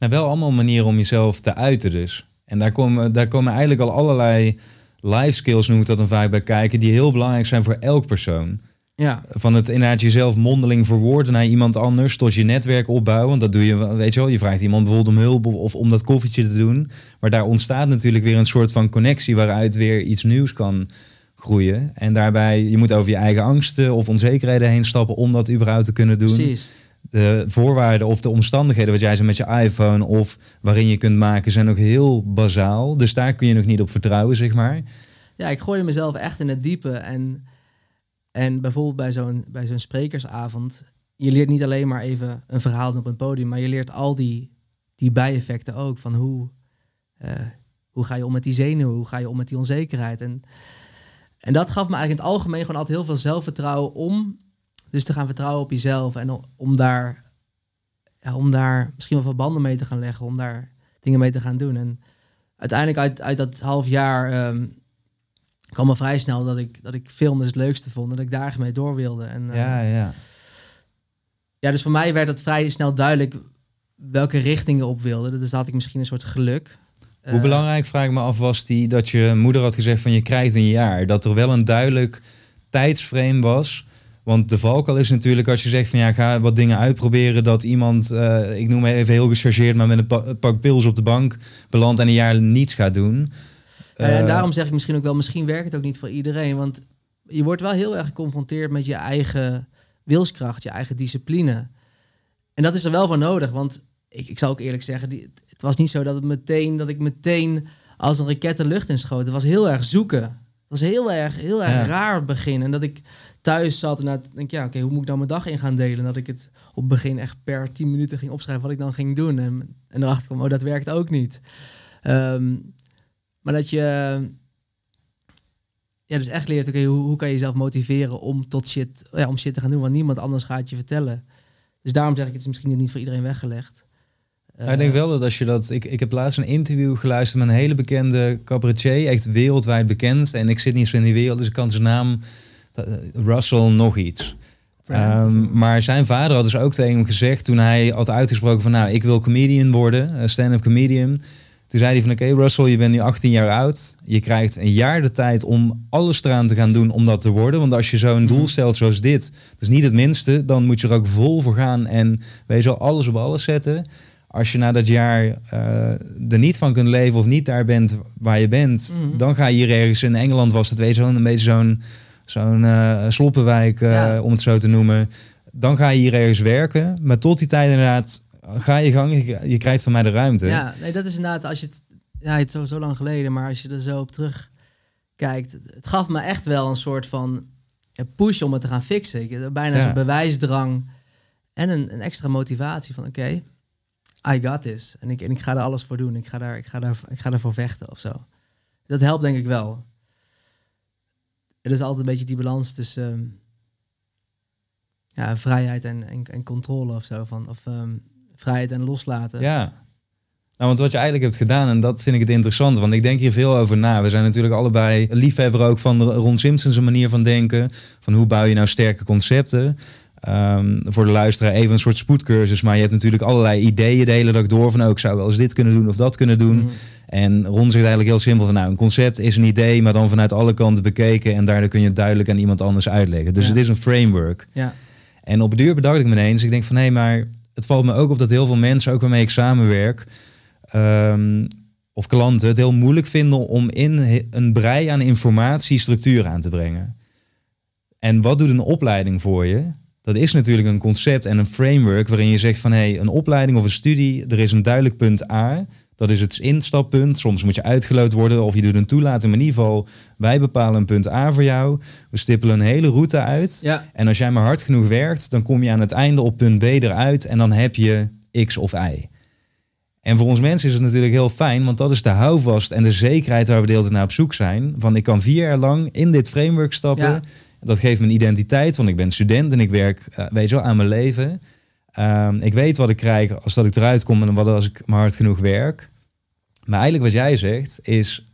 Nou, wel allemaal manieren om jezelf te uiten dus. En daar komen, daar komen eigenlijk al allerlei life skills, noem ik dat dan vaak bij kijken, die heel belangrijk zijn voor elk persoon. Ja, Van het inderdaad jezelf mondeling verwoorden naar iemand anders, tot je netwerk opbouwen. Want dat doe je, weet je wel, je vraagt iemand bijvoorbeeld om hulp of om dat koffietje te doen. Maar daar ontstaat natuurlijk weer een soort van connectie waaruit weer iets nieuws kan groeien. En daarbij, je moet over je eigen angsten of onzekerheden heen stappen om dat überhaupt te kunnen doen. precies. de voorwaarden of de omstandigheden, wat jij zei met je iPhone of waarin je kunt maken, zijn ook heel bazaal. Dus daar kun je nog niet op vertrouwen, zeg maar. Ja, ik gooide mezelf echt in het diepe. En, en bijvoorbeeld bij zo'n, bij zo'n sprekersavond, je leert niet alleen maar even een verhaal op een podium, maar je leert al die, die bijeffecten ook. Van hoe, eh, hoe ga je om met die zenuwen, hoe ga je om met die onzekerheid. En, en dat gaf me eigenlijk in het algemeen gewoon altijd heel veel zelfvertrouwen om dus te gaan vertrouwen op jezelf en om daar, om daar misschien wel verbanden mee te gaan leggen, om daar dingen mee te gaan doen. En uiteindelijk uit, uit dat half jaar ehm, kwam al vrij snel dat ik, dat ik filmen het leukste vond. Dat ik daar echt mee door wilde. En, eh, Ja, ja. ja, dus voor mij werd het vrij snel duidelijk welke richting ik op wilde. Dus had ik misschien een soort geluk. Hoe Eh, belangrijk, vraag ik me af, was die dat je moeder had gezegd van je krijgt een jaar. Dat er wel een duidelijk tijdsframe was. Want de valkuil is natuurlijk als je zegt van ja, ga wat dingen uitproberen. Dat iemand, eh, ik noem even heel gechargeerd, maar met een pa- pak pils op de bank belandt en een jaar niets gaat doen. Ja, en Eh, daarom zeg ik misschien ook wel, misschien werkt het ook niet voor iedereen. Want je wordt wel heel erg geconfronteerd met je eigen wilskracht, je eigen discipline. En dat is er wel voor nodig. Want ik, ik zal ook eerlijk zeggen, die, het was niet zo dat, het meteen, dat ik meteen als een raket de lucht inschoot. Het was heel erg zoeken. Het was heel erg, heel erg Ja. raar begin. En dat ik thuis zat en dat denk ja, oké, hoe moet ik dan mijn dag in gaan delen? En dat ik het op het begin echt per 10 minuten ging opschrijven wat ik dan ging doen. En, en erachter kwam, oh, dat werkt ook niet. Ehm, maar dat je ja, dus echt leert, oké, hoe, hoe kan je jezelf motiveren om tot shit, ja, om shit te gaan doen, want niemand anders gaat je vertellen. Dus daarom zeg ik, het is misschien niet voor iedereen weggelegd. Ik denk Eh, wel dat als je dat. Ik, ik heb laatst een interview geluisterd met een hele bekende cabaretier, echt wereldwijd bekend. En ik zit niet zo in die wereld, dus ik kan zijn naam. eh, Russell nog iets. Ehm, maar zijn vader had dus ook tegen hem gezegd toen hij had uitgesproken van nou, ik wil comedian worden, eh, stand-up comedian. Toen zei hij van oké Russell, je bent nu 18 jaar oud. Je krijgt een jaar de tijd om alles eraan te gaan doen om dat te worden. Want als je zo'n doel Mhm. stelt zoals dit, dus niet het minste, dan moet je er ook vol voor gaan en weet je wel, alles op alles zetten. Als je na dat jaar eh, er niet van kunt leven of niet daar bent waar je bent, Mhm. dan ga je hier ergens in Engeland was het weet je wel, een beetje zo'n zo'n eh, sloppenwijk, eh, Ja. om het zo te noemen. Dan ga je hier ergens werken. Maar tot die tijd inderdaad, ga je gang. Je, je krijgt van mij de ruimte. Ja, nee, dat is inderdaad, als je het, ja, het zo, zo lang geleden, maar als je er zo op terug kijkt, het gaf me echt wel een soort van push om het te gaan fixen. Ik, bijna Ja. zo'n bewijsdrang en een, een extra motivatie van, oké, I got this. En ik, en ik ga er alles voor doen. Ik ga, daar, ik, ga daar, ik ga daarvoor vechten of zo. Dat helpt denk ik wel. Het is altijd een beetje die balans tussen ehm, ja, vrijheid en, en, en controle of zo. Van, of ehm, vrijheid en loslaten. Ja. Nou, want wat je eigenlijk hebt gedaan, en dat vind ik het interessant, want ik denk hier veel over na. We zijn natuurlijk allebei liefhebber ook van de Ron Simpsons manier van denken. Van hoe bouw je nou sterke concepten. Ehm, voor de luisteraar even een soort spoedcursus, maar je hebt natuurlijk allerlei ideeën de hele dag door. Van, oh, ik zou wel eens dit kunnen doen of dat kunnen doen. Mm. En Ron zegt eigenlijk heel simpel van, nou, een concept is een idee, maar dan vanuit alle kanten bekeken. En daardoor kun je het duidelijk aan iemand anders uitleggen. Dus Ja. het is een framework. Ja. En op het duur bedacht ik me ineens, ik denk van, hé, maar het valt me ook op dat heel veel mensen, ook waarmee ik samenwerk, ehm, of klanten, het heel moeilijk vinden om in een brei aan informatie structuur aan te brengen. En wat doet een opleiding voor je? Dat is natuurlijk een concept en een framework waarin je zegt van hé, hey, een opleiding of een studie, er is een duidelijk punt A. Dat is het instappunt. Soms moet je uitgeloot worden of je doet een toelating. Maar in ieder geval, wij bepalen een punt A voor jou. We stippelen een hele route uit. Ja, En als jij maar hard genoeg werkt, dan kom je aan het einde op punt B eruit en dan heb je X of Y. En voor ons mensen is het natuurlijk heel fijn, want dat is de houvast en de zekerheid waar we de hele tijd naar op zoek zijn. Van ik kan vier jaar lang in dit framework stappen. Ja. Dat geeft me een identiteit, want ik ben student en ik werk, eh, weet je wel, aan mijn leven. Ehm, ik weet wat ik krijg als dat ik eruit kom en wat als ik maar hard genoeg werk. Maar eigenlijk wat jij zegt is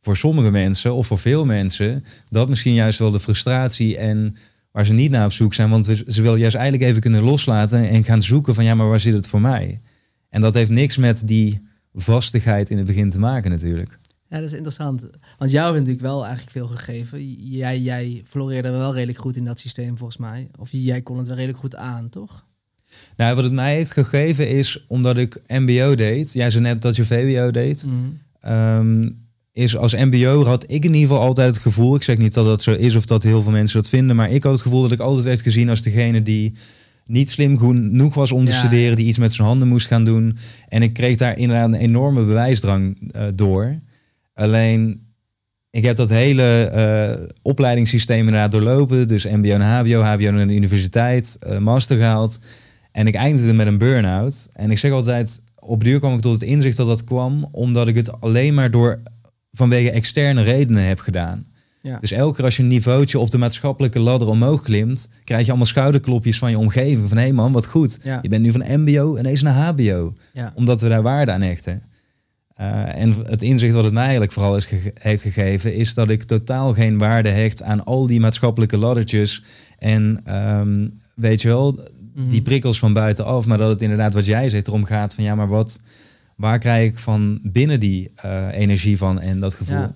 voor sommige mensen of voor veel mensen dat misschien juist wel de frustratie en waar ze niet naar op zoek zijn. Want ze willen juist eigenlijk even kunnen loslaten en gaan zoeken van ja, maar waar zit het voor mij? En dat heeft niks met die vastigheid in het begin te maken natuurlijk. ja, dat is interessant. Want jou heeft natuurlijk wel eigenlijk veel gegeven. Jij, jij floreerde wel redelijk goed in dat systeem volgens mij. Of jij kon het wel redelijk goed aan, toch? Nou, wat het mij heeft gegeven is omdat ik MBO deed. Jij zei net dat je VWO deed. Mhm. Ehm, is als MBO had ik in ieder geval altijd het gevoel. Ik zeg niet dat dat zo is of dat heel veel mensen dat vinden. Maar ik had het gevoel dat ik altijd werd gezien als degene die niet slim genoeg was om te Ja, studeren. Die iets met zijn handen moest gaan doen. En ik kreeg daar inderdaad een enorme bewijsdrang eh, door. Alleen, ik heb dat hele eh, opleidingssysteem inderdaad doorlopen. Dus MBO naar HBO, HBO naar de universiteit, eh, master gehaald. En ik eindigde met een burn-out. En ik zeg altijd, op duur kwam ik tot het inzicht dat dat kwam omdat ik het alleen maar door vanwege externe redenen heb gedaan. Ja. Dus elke keer als je een niveautje op de maatschappelijke ladder omhoog klimt, krijg je allemaal schouderklopjes van je omgeving. Van hé hey man, wat goed. Ja. Je bent nu van MBO en eens naar HBO. Ja. Omdat we daar waarde aan hechten. Eh, en het inzicht wat het mij eigenlijk vooral is heeft gegeven, is dat ik totaal geen waarde hecht aan al die maatschappelijke laddertjes. En ehm, weet je wel. Die prikkels van buitenaf. Maar dat het inderdaad wat jij zegt erom gaat van ja, maar wat, waar krijg ik van binnen die eh, energie van en dat gevoel? Ja.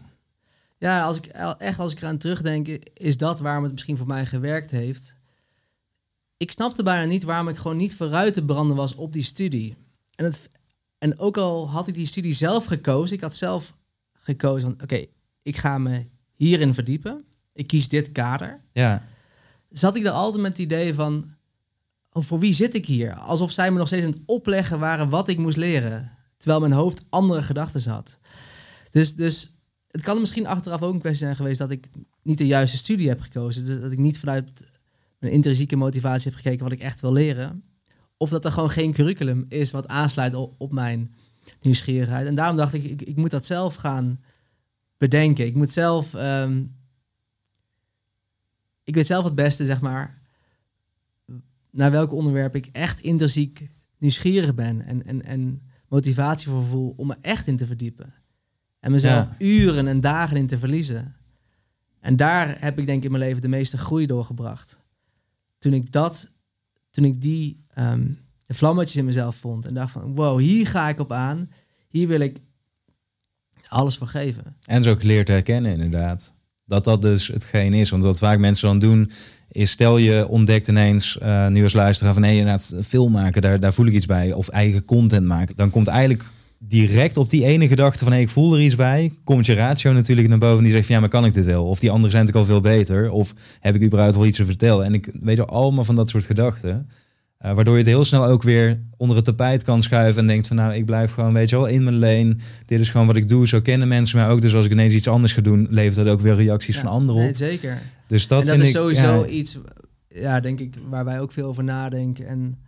Ja, als ik echt als ik eraan terugdenk, is dat waarom het misschien voor mij gewerkt heeft. Ik snapte bijna niet waarom ik gewoon niet vooruit te branden was op die studie. En, het, en ook al had ik die studie zelf gekozen, ik had zelf gekozen van oké, ik ga me hierin verdiepen. Ik kies dit kader. Ja, Zat ik er altijd met het idee van, voor wie zit ik hier? Alsof zij me nog steeds aan het opleggen waren wat ik moest leren. Terwijl mijn hoofd andere gedachten had. Dus, dus het kan misschien achteraf ook een kwestie zijn geweest dat ik niet de juiste studie heb gekozen. Dus dat ik niet vanuit mijn intrinsieke motivatie heb gekeken wat ik echt wil leren. Of dat er gewoon geen curriculum is wat aansluit op, mijn nieuwsgierigheid. En daarom dacht ik, ik, ik moet dat zelf gaan bedenken. Ik moet zelf... ehm, ik weet zelf het beste, zeg maar, naar welke onderwerp ik echt intrinsiek nieuwsgierig ben en, en, en motivatie voor voel om me echt in te verdiepen. En mezelf Ja. uren en dagen in te verliezen. En daar heb ik denk ik in mijn leven de meeste groei doorgebracht. Toen ik dat, toen ik die ehm, de vlammetjes in mezelf vond en dacht van, wow, hier ga ik op aan. Hier wil ik alles voor geven. en zo geleerd herkennen inderdaad. Dat dat dus hetgeen is. Want wat vaak mensen dan doen, is stel je ontdekt ineens, eh, nu als luisteraar, van nee, inderdaad, een film maken, daar, daar voel ik iets bij. Of eigen content maken. Dan komt eigenlijk direct op die ene gedachte van hey, ik voel er iets bij, komt je ratio natuurlijk naar boven die zegt van ja, maar kan ik dit wel? Of die anderen zijn natuurlijk al veel beter. Of heb ik überhaupt wel iets te vertellen? En ik weet wel allemaal van dat soort gedachten. Eh, waardoor je het heel snel ook weer onder het tapijt kan schuiven en denkt van nou, ik blijf gewoon, weet je wel, in mijn lane. Dit is gewoon wat ik doe. Zo kennen mensen mij ook. Dus als ik ineens iets anders ga doen, levert dat ook weer reacties Ja, van anderen op. Nee, zeker. Dus dat en dat vind is ik sowieso ja, iets, ja, denk ik, waar wij ook veel over nadenken en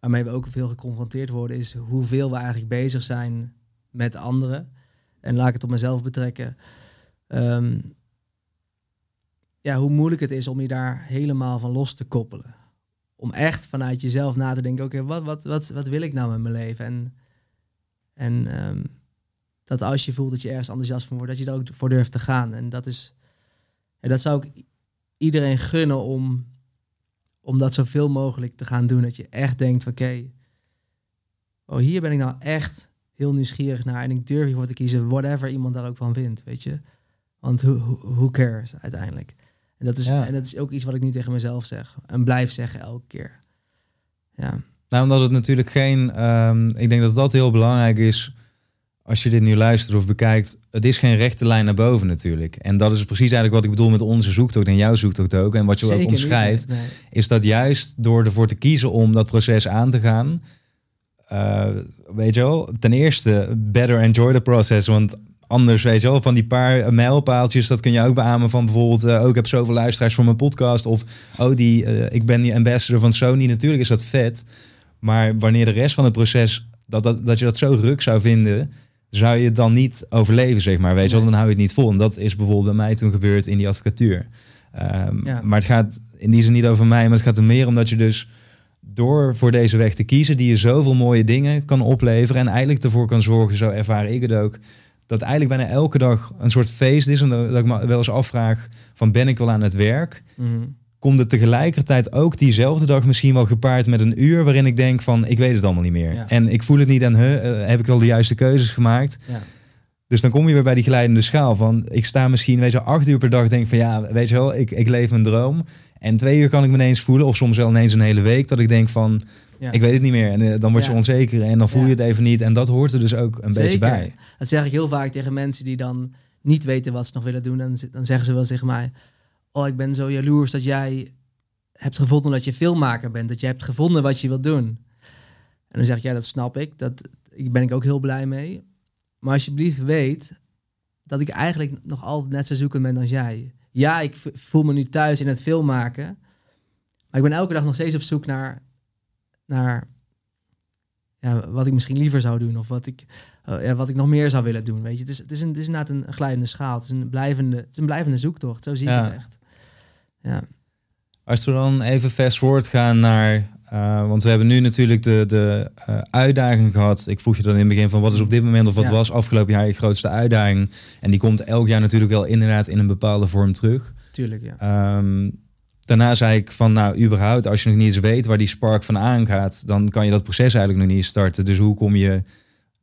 waarmee we ook veel geconfronteerd worden, is hoeveel we eigenlijk bezig zijn met anderen. En laat ik het op mezelf betrekken. Ehm, ja, hoe moeilijk het is om je daar helemaal van los te koppelen. Om echt vanuit jezelf na te denken, oké, wat, wat, wat, wat wil ik nou met mijn leven? En, en ehm, dat als je voelt dat je ergens enthousiast van wordt, dat je daar ook voor durft te gaan. En dat is, en dat zou ik iedereen gunnen om, om dat zoveel mogelijk te gaan doen. Dat je echt denkt, oké, oh, hier ben ik nou echt heel nieuwsgierig naar. En ik durf hiervoor te kiezen, whatever iemand daar ook van vindt, weet je. Want who who cares uiteindelijk? En dat, is, Ja. en dat is ook iets wat ik nu tegen mezelf zeg. En blijf zeggen elke keer. Ja, Nou, omdat het natuurlijk geen. ehm, ik denk dat dat heel belangrijk is. Als je dit nu luistert of bekijkt. Het is geen rechte lijn naar boven natuurlijk. En dat is precies eigenlijk wat ik bedoel met onze zoektocht en jouw zoektocht ook. En wat je Zeker ook omschrijft. nee. Is dat juist door ervoor te kiezen om dat proces aan te gaan. eh, weet je wel, ten eerste better enjoy the process, want anders, weet je wel, van die paar mijlpaaltjes, dat kun je ook beamen van bijvoorbeeld, uh, oh, ik heb zoveel luisteraars voor mijn podcast, of oh, die, uh, ik ben die ambassador van Sony. Natuurlijk is dat vet, maar wanneer de rest van het proces, dat, dat, dat je dat zo ruk zou vinden, zou je het dan niet overleven, zeg maar. Weet je wel, dan hou je het niet vol. En dat is bijvoorbeeld bij mij toen gebeurd in die advocatuur. Um, ja. Maar het gaat in die zin niet over mij, maar het gaat er meer om dat je dus door voor deze weg te kiezen, die je zoveel mooie dingen kan opleveren en eigenlijk ervoor kan zorgen, zo ervaar ik het ook, dat eigenlijk bijna elke dag een soort feest is. En dat ik me wel eens afvraag van ben ik wel aan het werk? Mm Komt het tegelijkertijd ook diezelfde dag misschien wel gepaard met een uur waarin ik denk van ik weet het allemaal niet meer. En ik voel het niet en uh, heb ik wel de juiste keuzes gemaakt? Ja. Dus dan kom je weer bij die glijdende schaal van ik sta misschien weet je, acht uur per dag denk van ja weet je wel ik, ik leef mijn droom. En twee uur kan ik me ineens voelen of soms wel ineens een hele week dat ik denk van ja. Ik weet het niet meer. En uh, dan word je onzeker en dan voel je het even niet. En dat hoort er dus ook een beetje bij. Dat zeg ik heel vaak tegen mensen die dan niet weten wat ze nog willen doen. En dan zeggen ze wel tegen mij: Oh, ik ben zo jaloers dat jij hebt gevonden dat je filmmaker bent. Dat je hebt gevonden wat je wilt doen. En dan zeg ik: Ja, dat snap ik. Dat ben ik ook heel blij mee. Maar alsjeblieft weet dat ik eigenlijk nog altijd net zo zoekend ben als jij. Ja, ik voel me nu thuis in het filmmaken. Maar ik ben elke dag nog steeds op zoek naar naar ja, wat ik misschien liever zou doen of wat ik, uh, ja, wat ik nog meer zou willen doen. Weet je, het is, het is, een, het is inderdaad een, glijdende schaal. Het is een blijvende, het is een blijvende zoektocht. Zo zie ik het echt. Ja. Als we dan even fast forward gaan naar, uh, want we hebben nu natuurlijk de, de uh, uitdaging gehad. Ik vroeg je dan in het begin van wat is op dit moment of wat was afgelopen jaar je grootste uitdaging? En die komt elk jaar natuurlijk wel inderdaad in een bepaalde vorm terug. Tuurlijk, ja. Um, daarna zei ik van, nou, überhaupt, als je nog niet eens weet waar die spark van aangaat, dan kan je dat proces eigenlijk nog niet starten. Dus hoe kom je,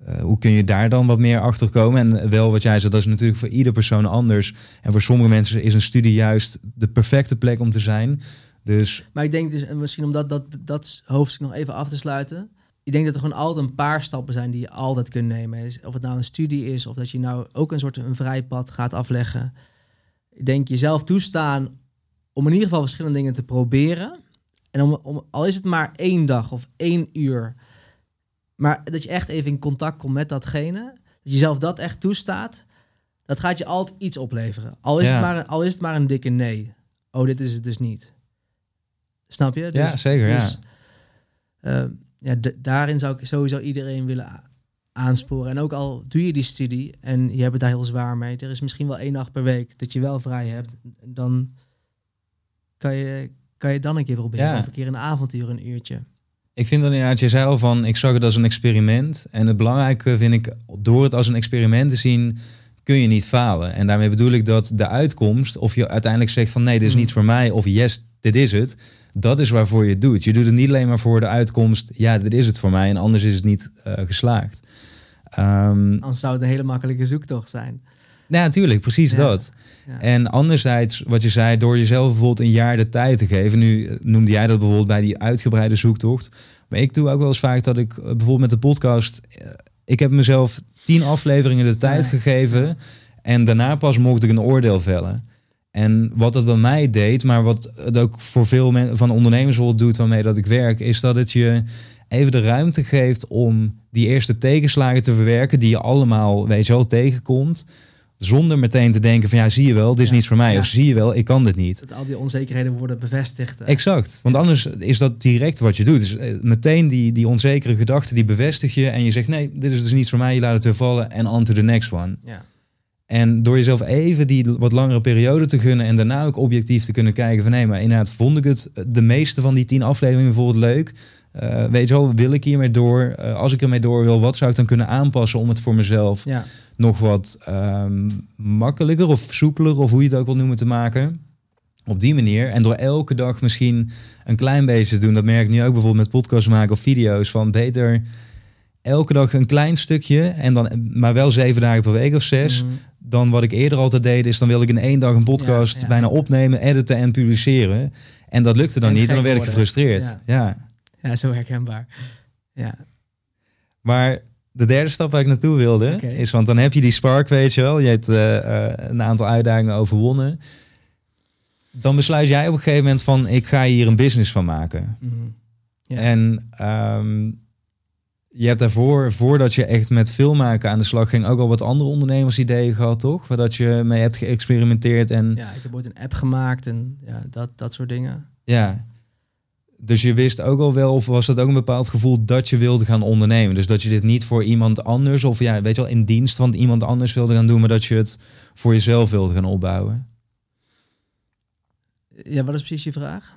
uh, hoe kun je daar dan wat meer achter komen? En wel wat jij zei, dat is natuurlijk voor ieder persoon anders. En voor sommige mensen is een studie juist de perfecte plek om te zijn. Dus... Maar ik denk dus, en misschien om dat, dat, dat hoofdstuk nog even af te sluiten. Ik denk dat er gewoon altijd een paar stappen zijn die je altijd kunt nemen. Of het nou een studie is, of dat je nou ook een soort een vrij pad gaat afleggen. Ik denk jezelf toestaan om in ieder geval verschillende dingen te proberen. En om, om, al is het maar één dag of één uur. Maar dat je echt even in contact komt met datgene. Dat je zelf dat echt toestaat. Dat gaat je altijd iets opleveren. Al is, het, maar, al is het maar een dikke nee. Oh, dit is het dus niet. Snap je? Dus, ja, zeker. Dus, ja. Uh, ja, daarin zou ik sowieso iedereen willen aansporen. En ook al doe je die studie en je hebt het daar heel zwaar mee. Er is misschien wel één nacht per week dat je wel vrij hebt. Dan kan je, kan je dan een keer proberen. Ja. Of een keer een avontuur, een uurtje. Ik vind dan inderdaad, je zei al van, ik zag het als een experiment. En het belangrijke vind ik, door het als een experiment te zien, kun je niet falen. En daarmee bedoel ik dat de uitkomst, of je uiteindelijk zegt van nee, dit is mm. niet voor mij, of yes, dit is het. Dat is waarvoor je het doet. Je doet het niet alleen maar voor de uitkomst, ja, dit is het voor mij, en anders is het niet uh, geslaagd. Um, anders zou het een hele makkelijke zoektocht zijn. Ja, natuurlijk, precies dat. En anderzijds, wat je zei, door jezelf bijvoorbeeld een jaar de tijd te geven. Nu eh, noemde jij dat bijvoorbeeld bij die uitgebreide zoektocht. Maar ik doe ook wel eens vaak dat ik eh, bijvoorbeeld met de podcast. Eh, ik heb mezelf tien afleveringen de tijd gegeven. En daarna pas mocht ik een oordeel vellen. En wat dat bij mij deed, maar wat het ook voor veel van ondernemers doet waarmee dat ik werk, is dat het je even de ruimte geeft om die eerste tegenslagen te verwerken die je allemaal, weet je wel, tegenkomt. Zonder meteen te denken van ja, zie je wel, dit is niet voor mij. Of zie je wel, ik kan dit niet. Dat al die onzekerheden worden bevestigd. Exact. Want anders is dat direct wat je doet. Dus eh, meteen die, die onzekere gedachten, die bevestig je. En je zegt nee, dit is dus niet voor mij. Je laat het weer vallen en on to the next one. Ja. En door jezelf even die wat langere periode te gunnen en daarna ook objectief te kunnen kijken van nee, maar inderdaad vond ik het de meeste van die tien afleveringen bijvoorbeeld leuk. Uh, weet je wel, wil ik hiermee door? Uh, als ik ermee door wil, wat zou ik dan kunnen aanpassen om het voor mezelf ja nog wat um, makkelijker of soepeler, of hoe je het ook wil noemen, te maken. Op die manier. En door elke dag misschien een klein beetje te doen. Dat merk ik nu ook bijvoorbeeld met podcasts maken of video's. Van beter elke dag een klein stukje. En dan, maar wel zeven dagen per week of zes. Mhm. Dan wat ik eerder altijd deed, is dan wil ik in één dag een podcast bijna opnemen, editen en publiceren. En dat lukte dan niet. En dan werd ik gefrustreerd. Ja. ja. zo herkenbaar. Ja. Maar de derde stap waar ik naartoe wilde, is, want dan heb je die spark, weet je wel. Je hebt uh, een aantal uitdagingen overwonnen. Dan besluit jij op een gegeven moment van, ik ga hier een business van maken. Mhm. ja. En um, je hebt daarvoor, voordat je echt met filmmaken aan de slag ging, ook al wat andere ondernemersideeën gehad, toch? Waar dat je mee hebt geëxperimenteerd en Ja, ik heb ooit een app gemaakt en ja, dat, dat soort dingen. ja. Dus je wist ook al wel, of was dat ook een bepaald gevoel dat je wilde gaan ondernemen? Dus dat je dit niet voor iemand anders, of ja, weet je wel, in dienst van iemand anders wilde gaan doen, maar dat je het voor jezelf wilde gaan opbouwen? Ja, wat is precies je vraag?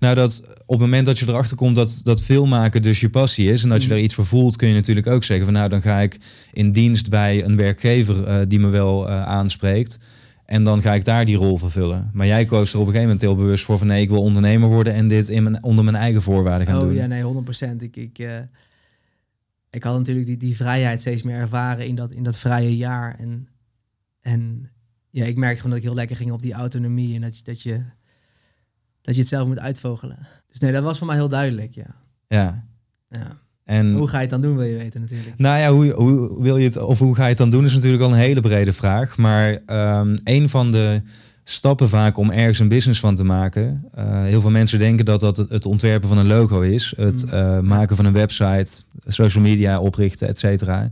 Nou, dat op het moment dat je erachter komt dat, dat filmmaken dus je passie is en dat je Mhm. daar iets voor voelt, kun je natuurlijk ook zeggen van nou, dan ga ik in dienst bij een werkgever eh, die me wel eh, aanspreekt. En dan ga ik daar die rol vervullen. Maar jij koos er op een gegeven moment heel bewust voor van nee, ik wil ondernemer worden en dit in mijn, onder mijn eigen voorwaarden gaan oh doen. ja, nee, 100%. Ik, ik, eh, ik had natuurlijk die, die vrijheid steeds meer ervaren in dat, in dat vrije jaar. En, en ja, ik merkte gewoon dat ik heel lekker ging op die autonomie en dat je, dat je, dat je het zelf moet uitvogelen. Dus nee, dat was voor mij heel duidelijk, ja. Ja. ja. En Hoe ga je het dan doen, wil je weten natuurlijk. Nou ja, hoe, hoe wil je het of hoe ga je het dan doen is natuurlijk al een hele brede vraag. Maar ehm, een van de stappen vaak om ergens een business van te maken. eh, heel veel mensen denken dat dat het, ontwerpen van een logo is, het Mm. eh, maken van een website, social media oprichten, et cetera.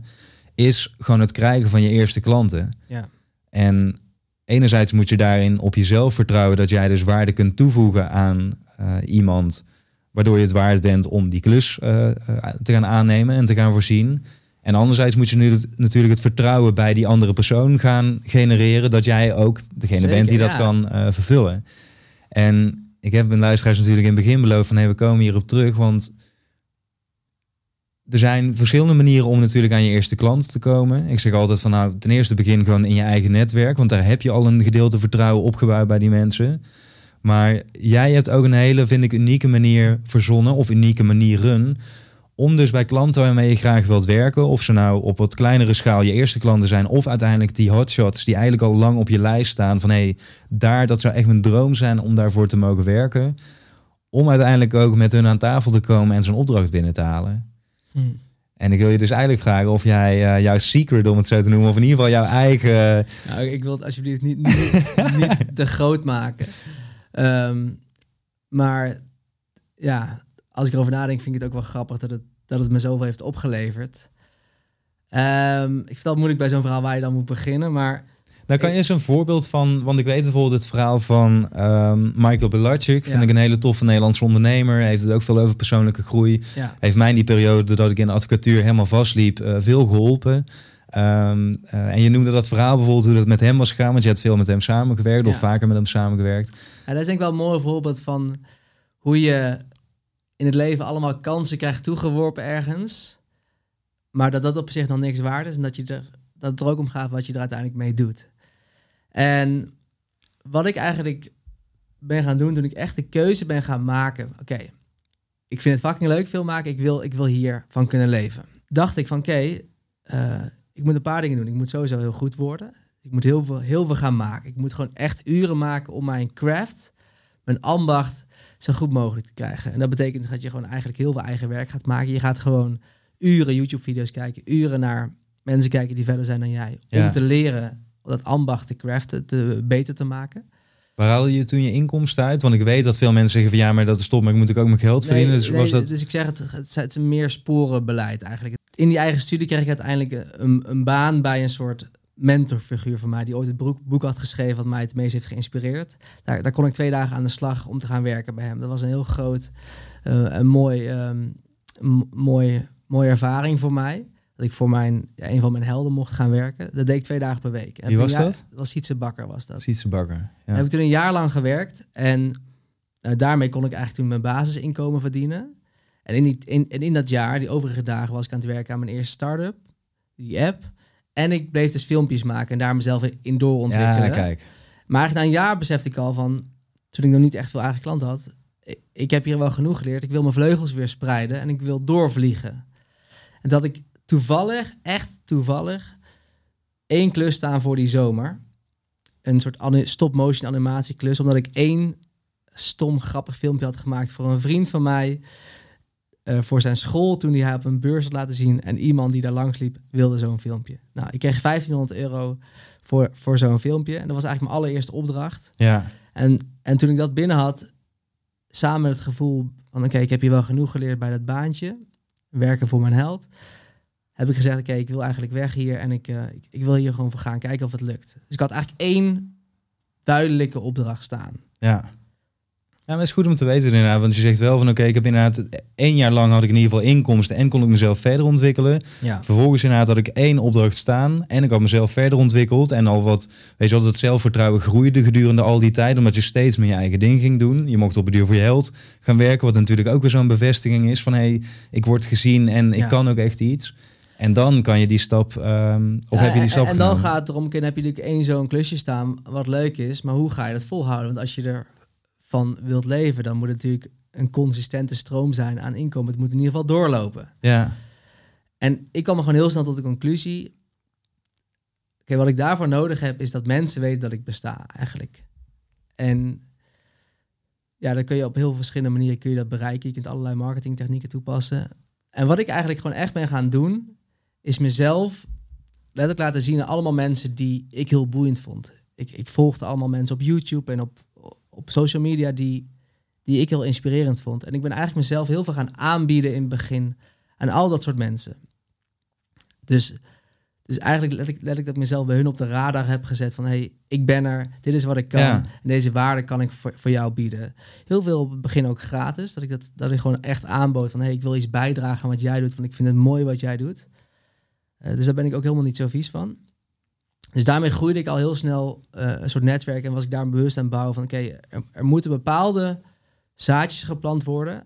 Is gewoon het krijgen van je eerste klanten. Ja. En enerzijds moet je daarin op jezelf vertrouwen dat jij dus waarde kunt toevoegen aan eh, iemand, waardoor je het waard bent om die klus eh, eh, te gaan aannemen en te gaan voorzien. En anderzijds moet je nu natuurlijk het vertrouwen bij die andere persoon gaan genereren dat jij ook degene Zeker, bent die dat ja. kan eh, vervullen. En ik heb mijn luisteraars natuurlijk in het begin beloofd van hey, we komen hierop terug, want er zijn verschillende manieren om natuurlijk aan je eerste klant te komen. Ik zeg altijd van nou, ten eerste begin gewoon in je eigen netwerk, want daar heb je al een gedeelte vertrouwen opgebouwd bij die mensen. Maar jij hebt ook een hele, vind ik, unieke manier verzonnen of unieke manieren om dus bij klanten waarmee je graag wilt werken, of ze nou op wat kleinere schaal je eerste klanten zijn, of uiteindelijk die hotshots die eigenlijk al lang op je lijst staan van hé, hey, daar, dat zou echt mijn droom zijn om daarvoor te mogen werken, om uiteindelijk ook met hun aan tafel te komen en zo'n opdracht binnen te halen. Hm. En ik wil je dus eigenlijk vragen of jij eh, jouw secret, om het zo te noemen, of in ieder geval jouw eigen... Nou, ik wil het alsjeblieft niet, niet, niet te groot maken. Ehm, maar ja, als ik erover nadenk, vind ik het ook wel grappig dat het, dat het me zoveel heeft opgeleverd. Ehm, ik vind het altijd moeilijk bij zo'n verhaal waar je dan moet beginnen, maar Nou, kan je eens een voorbeeld van, want ik weet bijvoorbeeld het verhaal van ehm, Michael Belarczyk, vind Ja. ik een hele toffe Nederlandse ondernemer, heeft het ook veel over persoonlijke groei. ja, Heeft mij in die periode dat ik in de advocatuur helemaal vastliep, eh, veel geholpen. Ehm, eh, en je noemde dat verhaal bijvoorbeeld hoe dat met hem was gegaan, want je hebt veel met hem samengewerkt of Ja. vaker met hem samengewerkt. Ja, dat is denk ik wel een mooi voorbeeld van hoe je in het leven allemaal kansen krijgt toegeworpen ergens. Maar dat dat op zich nog niks waard is. En dat, je er, dat het er ook om gaat wat je er uiteindelijk mee doet. En wat ik eigenlijk ben gaan doen toen ik echt de keuze ben gaan maken. Oké, ik vind het fucking leuk film maken. Ik wil, ik wil hiervan kunnen leven. Dacht ik van oké, eh, ik moet een paar dingen doen. Ik moet sowieso heel goed worden. Ik moet heel veel, heel veel gaan maken. Ik moet gewoon echt uren maken om mijn craft, mijn ambacht, zo goed mogelijk te krijgen. En dat betekent dat je gewoon eigenlijk heel veel eigen werk gaat maken. Je gaat gewoon uren YouTube-video's kijken, uren naar mensen kijken die verder zijn dan jij. Ja. Om te leren dat ambacht te craften, te, beter te maken. Waar haalde je toen je inkomsten uit? Want ik weet dat veel mensen zeggen van ja, maar dat is top, maar ik moet ook ook mijn geld verdienen. Nee, dus nee, was dat... dus ik zeg het, het is- meer sporenbeleid eigenlijk. In die eigen studie kreeg ik uiteindelijk een, een baan bij een soort mentorfiguur van mij, die ooit het boek, boek had geschreven wat mij het meest heeft geïnspireerd. Daar, daar kon ik twee dagen aan de slag om te gaan werken bij hem. Dat was een heel groot, eh, een mooi, ehm, m- mooi, mooie ervaring voor mij. Dat ik voor mijn, ja, een van mijn helden mocht gaan werken. Dat deed ik twee dagen per week. En Wie was dat? was Sietse Bakker was dat. Sietse bakker. Ja. heb ik toen een jaar lang gewerkt en eh, daarmee kon ik eigenlijk toen mijn basisinkomen verdienen. En in, die, in, en in dat jaar, die overige dagen, was ik aan het werken aan mijn eerste start-up, die app. En ik bleef dus filmpjes maken en daar mezelf in doorontwikkelen. ja, kijk. Maar eigenlijk na een jaar besefte ik al van, toen ik nog niet echt veel eigen klanten had, ik heb hier wel genoeg geleerd. Ik wil mijn vleugels weer spreiden en ik wil doorvliegen. En dat ik toevallig, echt toevallig, één klus staan voor die zomer. Een soort stop-motion animatieklus, omdat ik één stom grappig filmpje had gemaakt voor een vriend van mij. eh, voor zijn school, toen hij haar op een beurs had laten zien. En iemand die daar langs liep, wilde zo'n filmpje. Nou, ik kreeg 1500 euro voor, voor zo'n filmpje. En dat was eigenlijk mijn allereerste opdracht. Ja. En, en toen ik dat binnen had, samen met het gevoel van... oké, ik heb hier wel genoeg geleerd bij dat baantje. werken voor mijn held, heb ik gezegd, oké, ik wil eigenlijk weg hier en ik, uh, ik, ik, wil hier gewoon voor gaan, kijken of het lukt. Dus ik had eigenlijk één duidelijke opdracht staan. Ja. Ja, maar het is goed om te weten inderdaad. Want je zegt wel van oké, ik heb inderdaad één jaar lang had ik in ieder geval inkomsten en kon ik mezelf verder ontwikkelen. Ja. Vervolgens inderdaad had ik één opdracht staan en ik had mezelf verder ontwikkeld. En al wat, weet je wel, dat zelfvertrouwen groeide gedurende al die tijd. Omdat je steeds meer je eigen ding ging doen. Je mocht op het duur voor je held gaan werken. Wat natuurlijk ook weer zo'n bevestiging is van hé, hey, ik word gezien en ik Ja. kan ook echt iets. En dan kan je die stap, ehm, of Ja, heb je die en- stap En dan genomen? gaat het erom, dan heb je natuurlijk één zo'n klusje staan wat leuk is, maar hoe ga je dat volhouden? Want als je ervan wilt leven, dan moet het natuurlijk een consistente stroom zijn aan inkomen. Het moet in ieder geval doorlopen. Ja, En ik kwam er gewoon heel snel tot de conclusie. Oké, wat ik daarvoor nodig heb, is dat mensen weten dat ik besta, eigenlijk. En ja, dan kun je op heel verschillende manieren kun je dat bereiken. Je kunt allerlei marketingtechnieken toepassen. En wat ik eigenlijk gewoon echt ben gaan doen, is mezelf letterlijk laten zien aan allemaal mensen die ik heel boeiend vond. Ik, ik volgde allemaal mensen op YouTube en op, op social media die, die ik heel inspirerend vond. En ik ben eigenlijk mezelf heel veel gaan aanbieden in het begin aan al dat soort mensen. Dus, dus eigenlijk let ik, let ik dat ik mezelf bij hun op de radar heb gezet van hey, ik ben er, dit is wat ik kan Ja. en deze waarde kan ik voor, voor jou bieden. Heel veel op het begin ook gratis, dat ik dat, dat ik gewoon echt aanbood van hey, ik wil iets bijdragen aan wat jij doet, want ik vind het mooi wat jij doet. Eh, dus daar ben ik ook helemaal niet zo vies van. Dus daarmee groeide ik al heel snel eh, een soort netwerk en was ik daar bewust aan het bouwen van oké, er, er moeten bepaalde zaadjes geplant worden,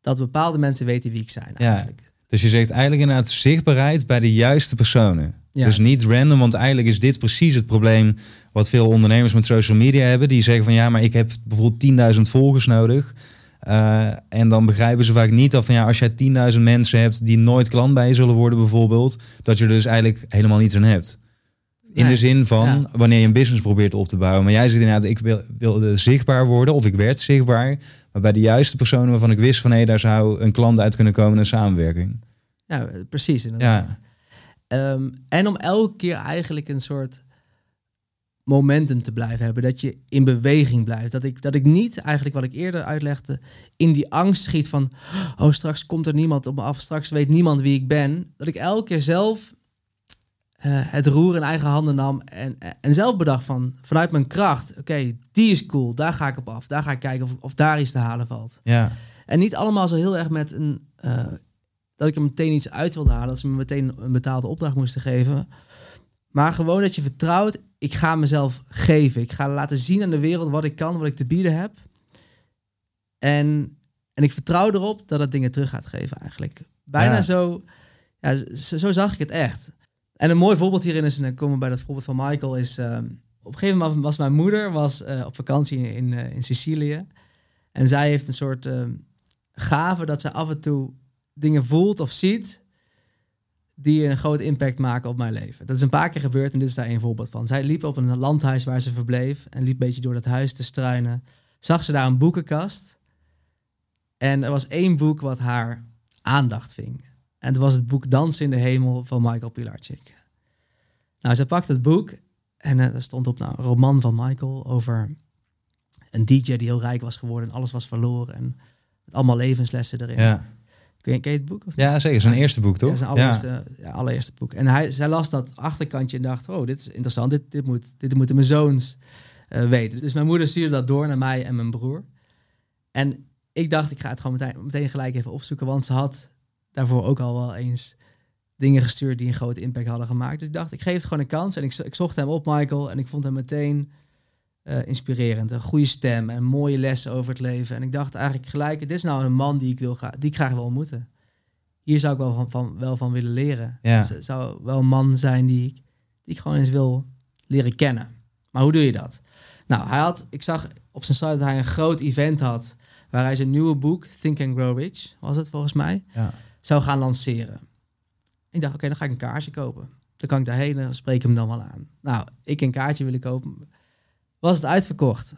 dat bepaalde mensen weten wie ik zijn Ja. eigenlijk. dus je zegt eigenlijk inderdaad zichtbaarheid bij de juiste personen. Ja. Dus niet random, want eigenlijk is dit precies het probleem wat veel ondernemers met social media hebben. Die zeggen van ja, maar ik heb bijvoorbeeld 10.000 volgers nodig. Eh, en dan begrijpen ze vaak niet dat van ja, als jij 10.000 mensen hebt die nooit klant bij je zullen worden bijvoorbeeld, dat je er dus eigenlijk helemaal niets aan hebt. In Nee. de zin van Ja. wanneer je een business probeert op te bouwen. Maar jij zegt inderdaad, ik wil, wilde zichtbaar worden of ik werd zichtbaar. Maar bij de juiste personen waarvan ik wist van hé, daar zou een klant uit kunnen komen, een samenwerking. Ja, precies inderdaad. Ja, Ehm, en om elke keer eigenlijk een soort momentum te blijven hebben. Dat je in beweging blijft. Dat ik, dat ik niet, eigenlijk wat ik eerder uitlegde, in die angst schiet van... oh, straks komt er niemand op me af, straks weet niemand wie ik ben. Dat ik elke keer zelf eh, het roer in eigen handen nam en, en zelf bedacht van... vanuit mijn kracht, oké, die is cool, daar ga ik op af. Daar ga ik kijken of, of daar iets te halen valt. ja, En niet allemaal zo heel erg met een. eh, dat ik er meteen iets uit wilde halen. Dat ze me meteen een betaalde opdracht moesten geven. Maar gewoon dat je vertrouwt. Ik ga mezelf geven. Ik ga laten zien aan de wereld wat ik kan, wat ik te bieden heb. En, en ik vertrouw erop dat het dingen terug gaat geven eigenlijk. Bijna Ja. zo, ja, zo. Zo zag ik het echt. En een mooi voorbeeld hierin is, en dan komen we bij dat voorbeeld van Michael, is... ehm, op een gegeven moment was mijn moeder was, eh, op vakantie in, in, eh, in Sicilië. En zij heeft een soort ehm, gave dat ze af en toe dingen voelt of ziet die een groot impact maken op mijn leven. Dat is een paar keer gebeurd en dit is daar een voorbeeld van. Zij liep op een landhuis waar ze verbleef en liep een beetje door dat huis te struinen. Zag ze daar een boekenkast en er was één boek wat haar aandacht ving. En het was het boek Dansen in de Hemel van Michael Pilarczyk. Nou, ze pakt het boek en eh, er stond op nou, een roman van Michael over een DJ die heel rijk was geworden en alles was verloren. En allemaal levenslessen erin. ja. Ken, je, ken je het boek? Of ja zeker. Zijn eerste boek, toch? Ja, zijn allereerste, ja. allereerste boek. En hij, zij las dat achterkantje en dacht, oh, dit is interessant. Dit, dit, moet, dit moeten mijn zoons eh, weten. Dus mijn moeder stuurde dat door naar mij en mijn broer. En ik dacht, ik ga het gewoon meteen, meteen gelijk even opzoeken. Want ze had daarvoor ook al wel eens dingen gestuurd die een grote impact hadden gemaakt. Dus ik dacht, ik geef het gewoon een kans. En ik, ik zocht hem op, Michael. En ik vond hem meteen eh, inspirerend. Een goede stem en mooie lessen over het leven. En ik dacht eigenlijk gelijk, dit is nou een man die ik, wil gra- die ik graag wil ontmoeten. Hier zou ik wel van, van, wel van willen leren. Ja. Zou wel een man zijn die ik, die ik gewoon eens wil leren kennen. Maar hoe doe je dat? Nou, hij had, ik zag op zijn site dat hij een groot event had... waar hij zijn nieuwe boek, Think and Grow Rich, was het volgens mij, Ja. zou gaan lanceren. Ik dacht, oké, dan ga ik een kaartje kopen. Dan kan ik daarheen en spreek ik hem dan wel aan. Nou, ik een kaartje willen kopen. Was het uitverkocht?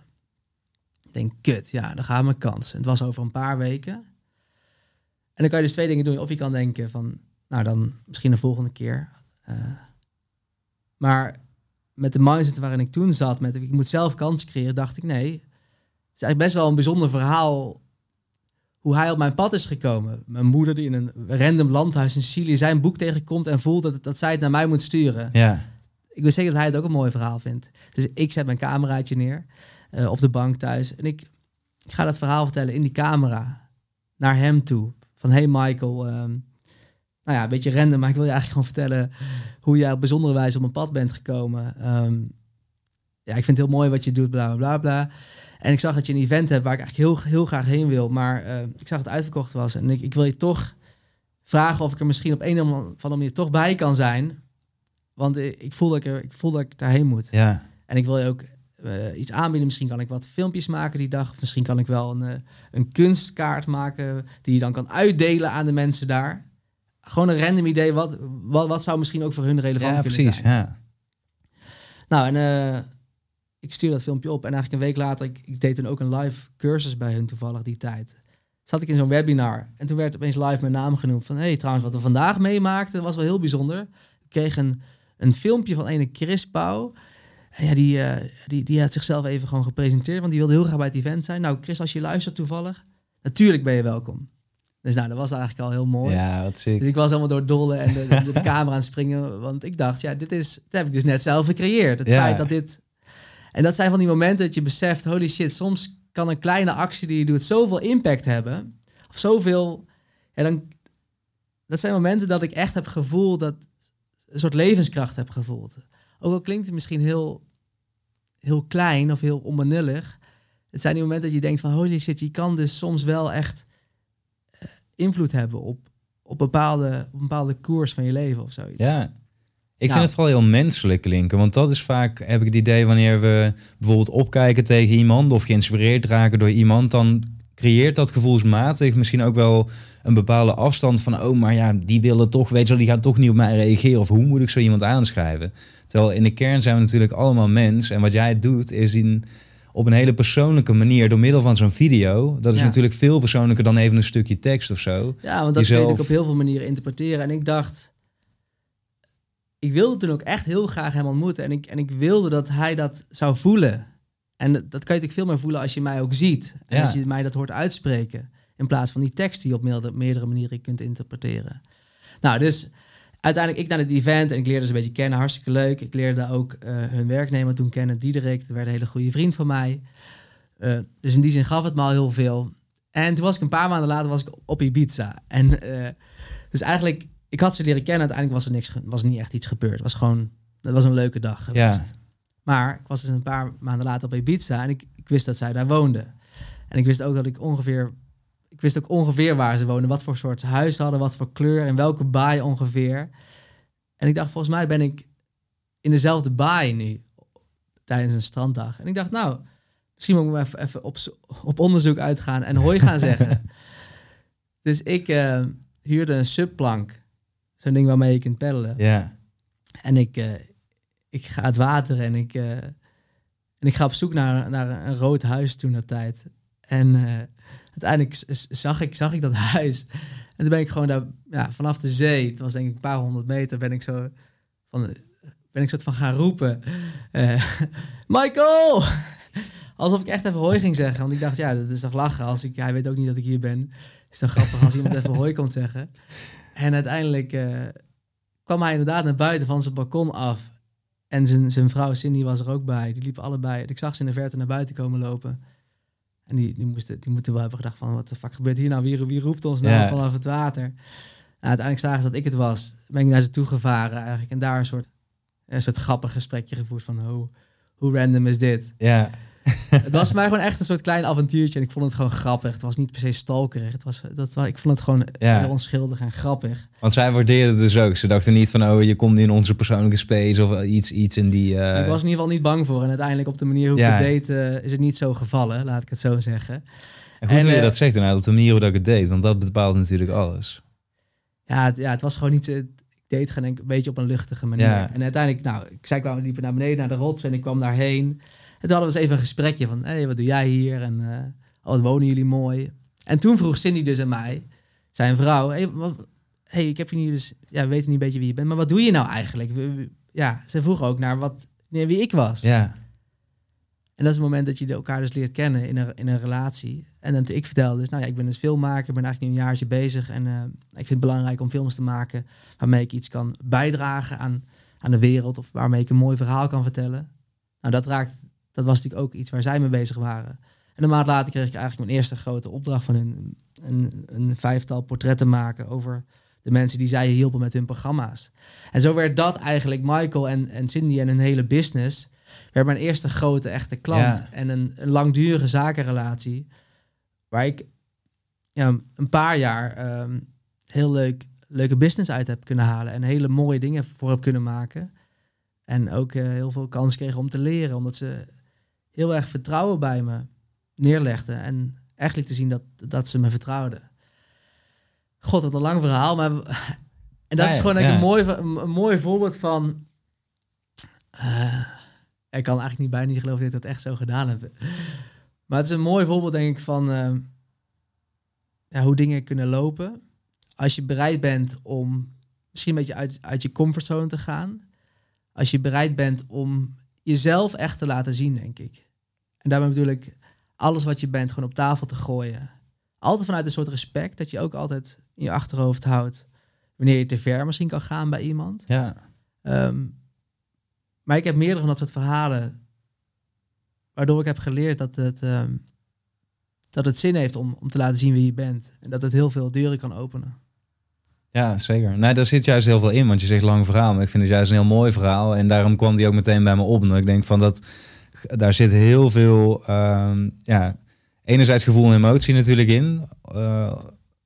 Ik denk, kut, ja, dan gaat mijn kans. Het was over een paar weken. En dan kan je dus twee dingen doen. Of je kan denken van, nou dan misschien de volgende keer. Eh, maar met de mindset waarin ik toen zat, met ik moet zelf kans creëren, dacht ik nee. Het is eigenlijk best wel een bijzonder verhaal hoe hij op mijn pad is gekomen. Mijn moeder die in een random landhuis in Sicilië zijn boek tegenkomt en voelt dat, dat zij het naar mij moet sturen. Ja. Ik weet zeker dat hij het ook een mooi verhaal vindt. Dus ik zet mijn cameraatje neer eh, op de bank thuis en ik, ik ga dat verhaal vertellen in die camera naar hem toe. Van hey Michael, ehm, nou ja, een beetje random, maar ik wil je eigenlijk gewoon vertellen hoe jij op bijzondere wijze op mijn pad bent gekomen. Ehm, ja, ik vind het heel mooi wat je doet, bla bla bla. En ik zag dat je een event hebt waar ik eigenlijk heel, heel graag heen wil. Maar uh, ik zag dat het uitverkocht was. En ik, ik wil je toch vragen of ik er misschien op een of andere manier toch bij kan zijn. Want ik voel dat ik, ik, voel dat ik daarheen moet. Ja. En ik wil je ook uh, iets aanbieden. Misschien kan ik wat filmpjes maken die dag. Of misschien kan ik wel een, uh, een kunstkaart maken die je dan kan uitdelen aan de mensen daar. Gewoon een random idee. Wat, wat, wat zou misschien ook voor hun relevant ja, kunnen precies, zijn. Ja. Nou, en uh, ik stuur dat filmpje op. En eigenlijk een week later, ik, ik deed toen ook een live cursus bij hun toevallig die tijd. Zat ik in zo'n webinar. En toen werd opeens live mijn naam genoemd. Van, hé, hey, trouwens, wat we vandaag meemaakten, was wel heel bijzonder. Ik kreeg een, een filmpje van ene Chris Pauw. En ja, die, uh, die, die had zichzelf even gewoon gepresenteerd. Want die wilde heel graag bij het event zijn. Nou, Chris, als je luistert toevallig, natuurlijk ben je welkom. Dus nou, dat was eigenlijk al heel mooi. Ja, wat ziek. Dus ik was helemaal door dolle en de, de, de camera aan het springen. Want ik dacht, ja, dit is, dit heb ik dus net zelf gecreëerd. Het Ja. feit dat dit... En dat zijn van die momenten dat je beseft, holy shit, soms kan een kleine actie die je doet zoveel impact hebben. Of zoveel... Ja, dan, dat zijn momenten dat ik echt heb gevoeld, dat een soort levenskracht heb gevoeld. Ook al klinkt het misschien heel, heel klein of heel onbenullig. Het zijn die momenten dat je denkt van, holy shit, je kan dus soms wel echt eh, invloed hebben op, op, bepaalde, op een bepaalde koers van je leven of zoiets. Ja. Ik Nou. vind het vooral heel menselijk klinken. Want dat is vaak, heb ik het idee, wanneer we bijvoorbeeld opkijken tegen iemand of geïnspireerd raken door iemand, dan creëert dat gevoelsmatig misschien ook wel een bepaalde afstand van, oh, maar ja, die willen toch, weet je wel, die gaan toch niet op mij reageren. Of hoe moet ik zo iemand aanschrijven? Terwijl in de kern zijn we natuurlijk allemaal mens. En wat jij doet, is in, op een hele persoonlijke manier, door middel van zo'n video. Dat is Ja. natuurlijk veel persoonlijker dan even een stukje tekst of zo. Ja, want dat Jezelf- kun ook op heel veel manieren interpreteren. En ik dacht, ik wilde toen ook echt heel graag hem ontmoeten. En ik, en ik wilde dat hij dat zou voelen. En dat, dat kan je natuurlijk veel meer voelen als je mij ook ziet. En Ja. als je mij dat hoort uitspreken. In plaats van die tekst die je op meerdere, meerdere manieren kunt interpreteren. Nou, dus uiteindelijk ik naar het event en ik leerde ze een beetje kennen. Hartstikke leuk. Ik leerde ook eh, hun werknemer toen kennen, Diederik. Dat werd een hele goede vriend van mij. Eh, dus in die zin gaf het me al heel veel. En toen was ik een paar maanden later was ik op Ibiza. En eh, dus eigenlijk, ik had ze leren kennen. Uiteindelijk was er niks, was niet echt iets gebeurd. Het was gewoon, het was een leuke dag geweest. Ja. Maar ik was dus een paar maanden later op Ibiza en ik, ik wist dat zij daar woonde. En ik wist ook dat ik ongeveer, ik wist ook ongeveer waar ze woonden, wat voor soort huis hadden, wat voor kleur en welke baai ongeveer. En ik dacht, volgens mij ben ik in dezelfde baai nu tijdens een stranddag. En ik dacht, nou, misschien moet ik even, even op, op onderzoek uitgaan en hoi gaan zeggen. dus ik eh, huurde een subplank, zo'n ding waarmee je kunt peddelen. Ja. En ik, eh, ik ga het water en ik, eh, en ik ga op zoek naar, naar een rood huis toen dat tijd. En eh, uiteindelijk zag ik, zag ik dat huis. En toen ben ik gewoon daar, ja, vanaf de zee, het was denk ik een paar honderd meter, ben ik zo van, ben ik soort van gaan roepen. eh, Michael! Alsof ik echt even hoi ging zeggen. Want ik dacht, ja, dat is toch lachen. Als ik, hij weet ook niet dat ik hier ben. Is toch grappig als iemand even hoi komt zeggen. En uiteindelijk kwam hij inderdaad naar buiten van zijn balkon af. En zijn, zijn vrouw Cindy was er ook bij. Die liepen allebei. Ik zag ze in de verte naar buiten komen lopen. En die, die, moesten, die moeten wel hebben gedacht van... wat de fuck gebeurt hier nou? Wie, wie roept ons nou Ja. vanaf het water? Nou, uiteindelijk zagen ze dat ik het was. Ben ik naar ze toe gevaren eigenlijk. En daar een soort, een soort grappig gesprekje gevoerd van... hoe, hoe random is dit? Ja. het was voor mij gewoon echt een soort klein avontuurtje. En ik vond het gewoon grappig. Het was niet per se stalkerig. Het was, dat, ik vond het gewoon Ja. heel onschuldig en grappig. Want zij waardeerden het dus ook. Ze dachten niet van, oh, je komt in onze persoonlijke space of iets, iets in die... eh, ik was in ieder geval niet bang voor. En uiteindelijk op de manier hoe ik het deed, eh, is het niet zo gevallen. Laat ik het zo zeggen. En goed En, dat je eh, dat zegt inderdaad, op de manier hoe dat ik het deed. Want dat bepaalt natuurlijk alles. Ja, het, ja, het was gewoon niet... eh, ik deed gewoon een beetje op een luchtige manier. Ja. En uiteindelijk, nou, ik, zij kwamen liepen naar beneden, naar de rots. En ik kwam daarheen. En toen hadden we eens even een gesprekje van... Hé, hey, wat doe jij hier? En eh, oh, wat wonen jullie mooi? En toen vroeg Cindy dus aan mij, zijn vrouw... Hé, hey, ik heb je niet dus... Ja, we weten niet een beetje wie je bent. Maar wat doe je nou eigenlijk? We- we- Ja, ze vroeg ook naar wat, naar wie ik was. Ja. En dat is het moment dat je elkaar dus leert kennen in een, in een relatie. En dan ik vertelde dus, nou ja, ik ben dus filmmaker, ik ben eigenlijk nu een jaartje bezig. En uh, ik vind het belangrijk om films te maken waarmee ik iets kan bijdragen aan, aan de wereld. Of waarmee ik een mooi verhaal kan vertellen. Nou, dat raakt, dat was natuurlijk ook iets waar zij mee bezig waren. En een maand later kreeg ik eigenlijk mijn eerste grote opdracht van hun. Een, een vijftal portretten maken over de mensen die zij hielpen met hun programma's. En zo werd dat eigenlijk Michael en, en Cindy en hun hele business. Werd mijn eerste grote echte klant. En een, een langdurige zakenrelatie. Waar ik ja, een paar jaar um, heel leuk, leuke business uit heb kunnen halen. En hele mooie dingen voor heb kunnen maken. En ook uh, heel veel kans kregen om te leren. Omdat ze heel erg vertrouwen bij me neerlegden. En echt liet te zien dat, dat ze me vertrouwden. God, wat een lang verhaal. Maar, en dat is gewoon ja. een, mooi, een, mooi voorbeeld van... Uh, ik kan eigenlijk niet bijna niet geloven dat ik dat echt zo gedaan heb. Maar het is een mooi voorbeeld, denk ik, van uh, ja, hoe dingen kunnen lopen. Als je bereid bent om misschien een beetje uit, uit je comfortzone te gaan. Als je bereid bent om jezelf echt te laten zien, denk ik. En daarmee bedoel ik alles wat je bent gewoon op tafel te gooien. Altijd vanuit een soort respect dat je ook altijd in je achterhoofd houdt wanneer je te ver misschien kan gaan bij iemand. Ja. Um, maar ik heb meerdere van dat soort verhalen waardoor ik heb geleerd dat het, um, dat het zin heeft om, om te laten zien wie je bent. En dat het heel veel deuren kan openen. Ja, zeker. Nee, daar zit juist heel veel in, want je zegt lang verhaal. Maar ik vind het juist een heel mooi verhaal. En daarom kwam die ook meteen bij me op. En ik denk van dat daar zit heel veel, um, ja, enerzijds gevoel en emotie natuurlijk in. Uh,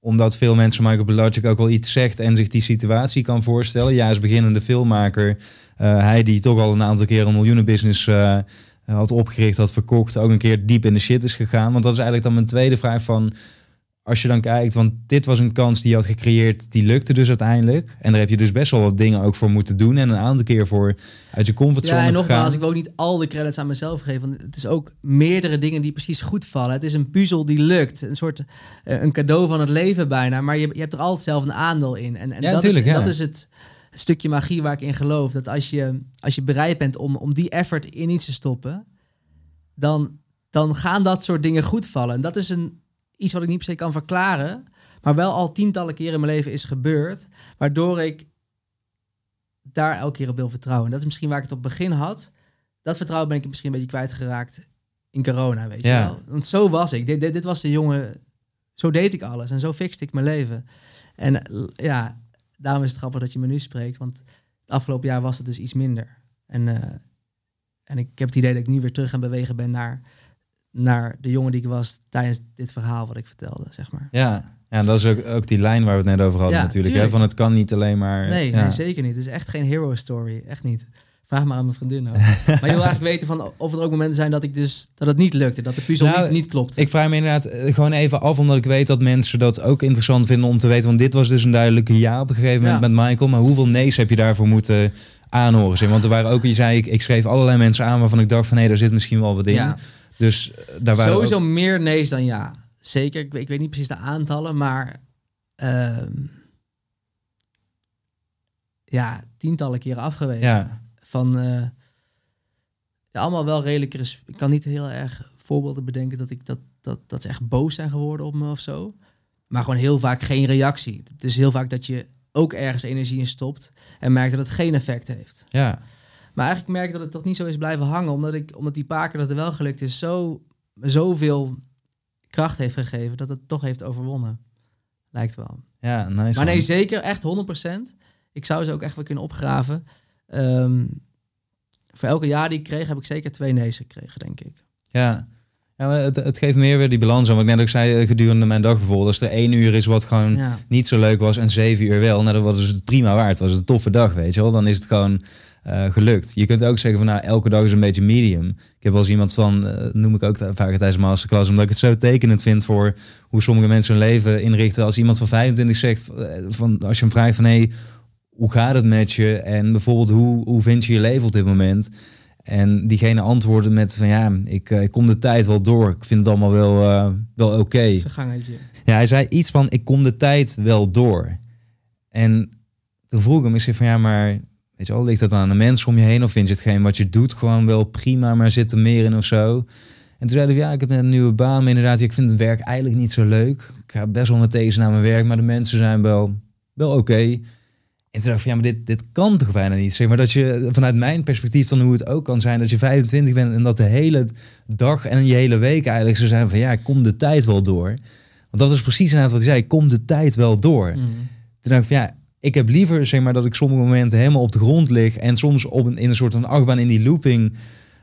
omdat veel mensen Michael Belogic ook wel iets zegt en zich die situatie kan voorstellen. Ja, als beginnende filmmaker, uh, hij die toch al een aantal keer een miljoenenbusiness uh, had opgericht, had verkocht, ook een keer diep in de shit is gegaan. Want dat is eigenlijk dan mijn tweede vraag van, als je dan kijkt, want dit was een kans die je had gecreëerd, die lukte dus uiteindelijk. En daar heb je dus best wel wat dingen ook voor moeten doen en een aantal keer voor uit je comfortzone Ja, en nogmaals, ik wil ook niet al de credits aan mezelf geven, want het is ook meerdere dingen die precies goed vallen. Het is een puzzel die lukt, een soort uh, een cadeau van het leven bijna, maar je, je hebt er altijd zelf een aandeel in. En, en ja, dat, is, ja. dat is het stukje magie waar ik in geloof. Dat als je, als je bereid bent om, om die effort in iets te stoppen, dan, dan gaan dat soort dingen goed vallen. En dat is een iets wat ik niet per se kan verklaren, maar wel al tientallen keren in mijn leven is gebeurd, waardoor ik daar elke keer op wil vertrouwen. En dat is misschien waar ik het op begin had. Dat vertrouwen ben ik misschien een beetje kwijtgeraakt in corona, weet Ja. je wel. Want zo was ik. Dit, dit, dit was de jongen, zo deed ik alles en zo fixte ik mijn leven. En eh, ja, daarom is het grappig dat je me nu spreekt, want het afgelopen jaar was het dus iets minder. En, uh, en ik heb het idee dat ik nu weer terug aan bewegen ben naar naar de jongen die ik was tijdens dit verhaal wat ik vertelde, zeg maar. Ja, ja en dat is ook, ook die lijn waar we het net over hadden Ja, natuurlijk. Hè? Van het kan niet alleen maar... Nee, ja. nee, zeker niet. Het is echt geen hero story. Echt niet. Vraag maar aan mijn vriendin. ook. maar je wil eigenlijk weten van of er ook momenten zijn dat ik dus dat het niet lukte, dat de puzzel Nou, niet, niet klopt. Ik vraag me inderdaad eh, gewoon even af, omdat ik weet dat mensen dat ook interessant vinden om te weten. Want dit was dus een duidelijke ja op een gegeven moment met Michael. Maar hoeveel nee's heb je daarvoor moeten aanhoren? Want er waren ook, je zei, ik, ik schreef allerlei mensen aan waarvan ik dacht van hé, daar zit misschien wel wat in. Dus eh, daar waren Sowieso ook- meer nee's dan ja. Zeker. Ik, weet- ik weet niet precies de aantallen, maar ehm, ja, tientallen keren afgewezen. ja, van eh, ja, allemaal wel redelijk. Ik kan niet heel erg voorbeelden bedenken dat ik dat, dat, dat ze echt boos zijn geworden op me of zo. Maar gewoon heel vaak geen reactie. Het is heel vaak dat je ook ergens energie in stopt en merkt dat het geen effect heeft. ja, Maar eigenlijk merk ik dat het toch niet zo is blijven hangen, omdat, ik, omdat die paar keer dat het wel gelukt is, zo, zoveel kracht heeft gegeven dat het toch heeft overwonnen. Lijkt wel. ja, nice. Maar nee, man. zeker, echt 100%. Ik zou ze ook echt wel kunnen opgraven. Ehm, voor elke jaar die ik kreeg, heb ik zeker twee nee's gekregen, denk ik. Ja, ja het, het geeft meer weer die balans aan. Wat ik net ook zei eh, gedurende mijn dag bijvoorbeeld. Als er één uur is wat gewoon Ja. niet zo leuk was en zeven uur wel, nou, dan was het prima waard. Was het een toffe dag, weet je wel. Dan is het gewoon eh, gelukt. Je kunt ook zeggen van nou, elke dag is een beetje medium. Ik heb wel eens iemand van, eh, noem ik ook vaak tijdens masterclass, omdat ik het zo tekenend vind voor hoe sommige mensen hun leven inrichten. Als iemand van 25 zegt, eh, van, als je hem vraagt van hé, hey, hoe gaat het met je? En bijvoorbeeld, hoe, hoe vind je je leven op dit moment? En diegene antwoordde met van ja, ik, ik kom de tijd wel door. Ik vind het allemaal wel, wel oké. Gangetje. Ja, hij zei iets van ik kom de tijd wel door. En toen vroeg ik hem, ik zei van ja, maar weet je wel, ligt dat aan de mensen om je heen of vind je hetgeen wat je doet gewoon wel prima, maar zit er meer in of zo? En toen zeiden we, ja, ik heb net een nieuwe baan. Maar inderdaad, ik vind het werk eigenlijk niet zo leuk. Ik ga best wel met deze naar mijn werk, maar de mensen zijn wel, wel oké. En toen dacht ik van, ja, maar dit, dit kan toch bijna niet? Zeg maar dat je, vanuit mijn perspectief dan hoe het ook kan zijn, dat je 25 bent en dat de hele dag en je hele week eigenlijk zo zijn van, ja, kom de tijd wel door. Want dat is precies inderdaad wat hij zei, kom de tijd wel door. Mhm. Toen dacht ik van, ja, ik heb liever zeg maar dat ik sommige momenten helemaal op de grond lig en soms op een, in een soort van achtbaan in die looping,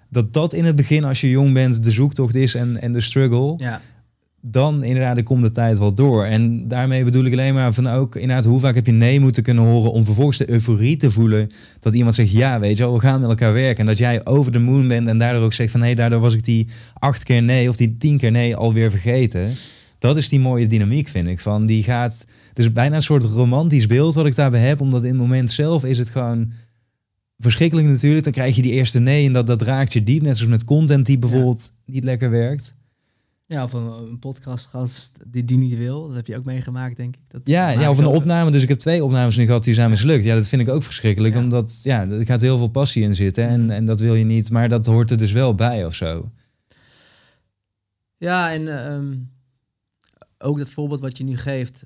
dat dat in het begin als je jong bent de zoektocht is en, en de struggle, Ja. dan inderdaad ik kom de tijd wel door. En daarmee bedoel ik alleen maar van ook inderdaad hoe vaak heb je nee moeten kunnen horen om vervolgens de euforie te voelen dat iemand zegt ja weet je wel we gaan met elkaar werken en dat jij over de moon bent en daardoor ook zegt van nee daardoor was ik die acht keer nee of die tien keer nee alweer vergeten. Dat is die mooie dynamiek vind ik van die gaat het is bijna een soort romantisch beeld wat ik daarbij heb omdat in het moment zelf is het gewoon verschrikkelijk natuurlijk. Dan krijg je die eerste nee en dat, dat raakt je diep. Net zoals met content die bijvoorbeeld niet lekker werkt. Ja, of een, een podcastgast die die niet wil. Dat heb je ook meegemaakt, denk ik. Dat Ja, ja, of een opname. Dus ik heb twee opnames nu gehad die zijn mislukt. Ja, dat vind ik ook verschrikkelijk. Ja. Omdat ja, er gaat heel veel passie in zitten. En, en dat wil je niet. Maar dat hoort er dus wel bij of zo. Ja, en ehm, ook dat voorbeeld wat je nu geeft.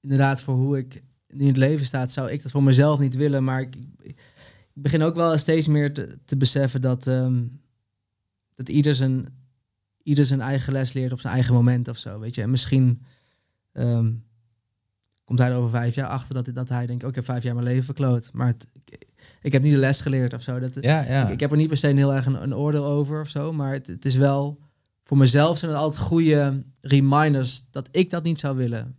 Inderdaad, voor hoe ik nu in het leven sta, zou ik dat voor mezelf niet willen. Maar ik, ik begin ook wel steeds meer te, te beseffen dat, ehm, dat ieder, zijn, ieder zijn eigen les leert op zijn eigen moment of zo. Weet je, en misschien ehm, komt hij er over vijf jaar achter dat, dat hij denkt: oh, ik heb vijf jaar mijn leven verkloot. Maar het, ik, ik heb niet de les geleerd of zo. Dat, Ja, ja. ik, ik heb er niet per se een heel erg een, een oordeel over of zo, maar het, het is wel voor mezelf zijn het altijd goede reminders dat ik dat niet zou willen.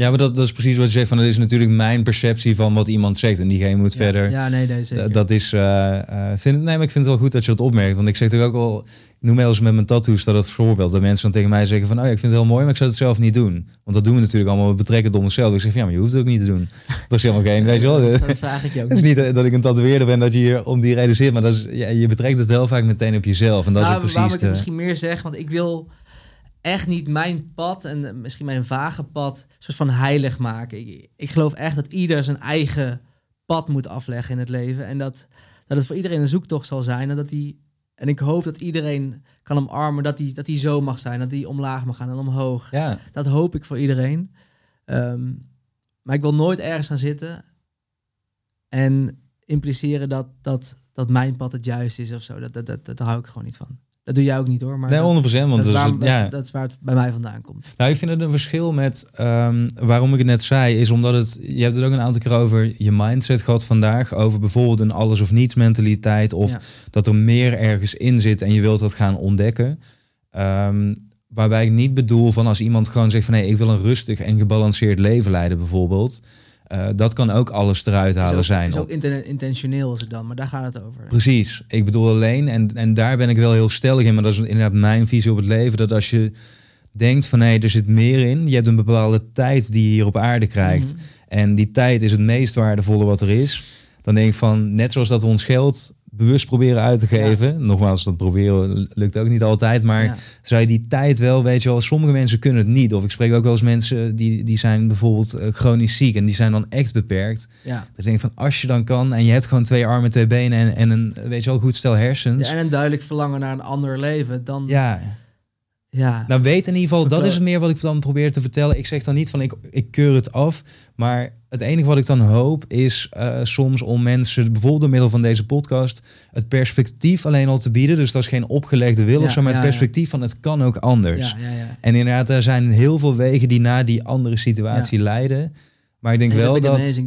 Ja maar dat, dat is precies wat je zegt. Van, dat is natuurlijk mijn perceptie van wat iemand zegt. En diegene moet Ja, verder. Ja, nee, nee, zeker. Dat is, uh, uh, vind, nee, maar ik vind het wel goed dat je dat opmerkt. Want ik zeg toch ook ik noem wel eens met mijn tattoos dat het voorbeeld. Dat mensen dan tegen mij zeggen van, oh ja, ik vind het heel mooi, maar ik zou het zelf niet doen. Want dat doen we natuurlijk allemaal, we betrekken het op onszelf. Ik zeg van, ja, maar je hoeft het ook niet te doen. Dat is helemaal geen, weet je wel. dat, dat vraag ik je ook Het is niet dat ik een tatoeëerder ben dat je hier om die reden zit, maar dat is, ja, je betrekt het wel vaak meteen op jezelf. En dat nou, is precies waarom ik het misschien meer zeg, want ik wil echt niet mijn pad en eh, misschien mijn vage pad soort van heilig maken. Ik, ik geloof echt dat ieder zijn eigen pad moet afleggen in het leven en dat, dat het voor iedereen een zoektocht zal zijn en dat die en ik hoop dat iedereen kan omarmen dat die, dat die zo mag zijn, dat die omlaag mag gaan en omhoog. Ja, Dat hoop ik voor iedereen. Ehm, maar ik wil nooit ergens gaan zitten en impliceren dat, dat, dat mijn pad het juiste is of zo. Dat, dat, dat, dat, daar hou ik gewoon niet van. Dat doe jij ook niet hoor. Maar nee, 100%. dat, Want dat, is waar, dat, ja. dat is waar het bij mij vandaan komt. Nou, ik vind het een verschil met ehm, waarom ik het net zei, is omdat het, je hebt het ook een aantal keer over je mindset gehad vandaag, over bijvoorbeeld een alles of niets mentaliteit, of Ja. dat er meer ergens in zit en je wilt dat gaan ontdekken. Ehm, waarbij ik niet bedoel van als iemand gewoon zegt van nee, ik wil een rustig en gebalanceerd leven leiden bijvoorbeeld. Eh, dat kan ook alles eruit Is halen ook, zijn. is ook inten- intentioneel is het dan, maar daar gaat het over. Precies. Ik bedoel alleen, en, en daar ben ik wel heel stellig in, maar dat is inderdaad mijn visie op het leven, dat als je denkt van hé, er zit meer in, je hebt een bepaalde tijd die je hier op aarde krijgt, Mhm. en die tijd is het meest waardevolle wat er is, dan denk ik van, net zoals dat ons geld bewust proberen uit te geven, nogmaals, dat proberen lukt ook niet altijd, maar Ja. zou je die tijd wel, weet je wel, sommige mensen kunnen het niet. Of ik spreek ook wel eens mensen die, die zijn bijvoorbeeld eh, chronisch ziek en die zijn dan echt beperkt. Ja. Dus ik denk van als je dan kan en je hebt gewoon twee armen, twee benen en, en een weet je wel goed stel hersens. Ja, en een duidelijk verlangen naar een ander leven, dan ja. Nou weet in ieder geval, dat is het meer wat ik dan probeer te vertellen. Ik zeg dan niet van ik, ik keur het af, maar het enige wat ik dan hoop is eh, soms om mensen, bijvoorbeeld door middel van deze podcast, het perspectief alleen al te bieden. Dus dat is geen opgelegde wil Ja, of zo, maar ja, het ja. perspectief van het kan ook anders. ja, ja, ja. En inderdaad, er zijn heel veel wegen die naar die andere situatie leiden. Maar ik denk wel dat,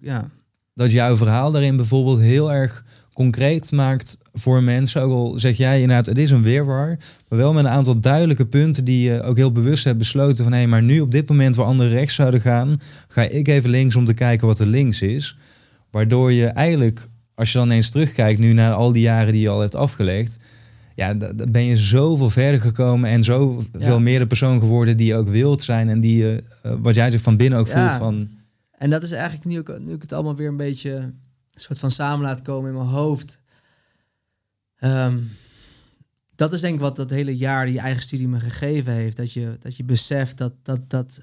ja. dat jouw verhaal daarin bijvoorbeeld heel erg concreet maakt voor mensen. Ook al zeg jij inderdaad, het is een weerwar. Maar wel met een aantal duidelijke punten die je ook heel bewust hebt besloten. Van hé, maar nu op dit moment waar anderen rechts zouden gaan, ga ik even links om te kijken wat er links is. Waardoor je eigenlijk, als je dan eens terugkijkt nu naar al die jaren die je al hebt afgelegd. Ja, da- da- ben je zoveel verder gekomen en zoveel Ja. meer de persoon geworden die je ook wilt zijn. En die je, eh, wat jij zegt van binnen ook Ja. voelt van... En dat is eigenlijk nu, ook, nu ik het allemaal weer een beetje soort van samen laat komen in mijn hoofd. Ehm, dat is denk ik wat dat hele jaar die eigen studie me gegeven heeft. Dat je, dat je beseft dat, dat, dat,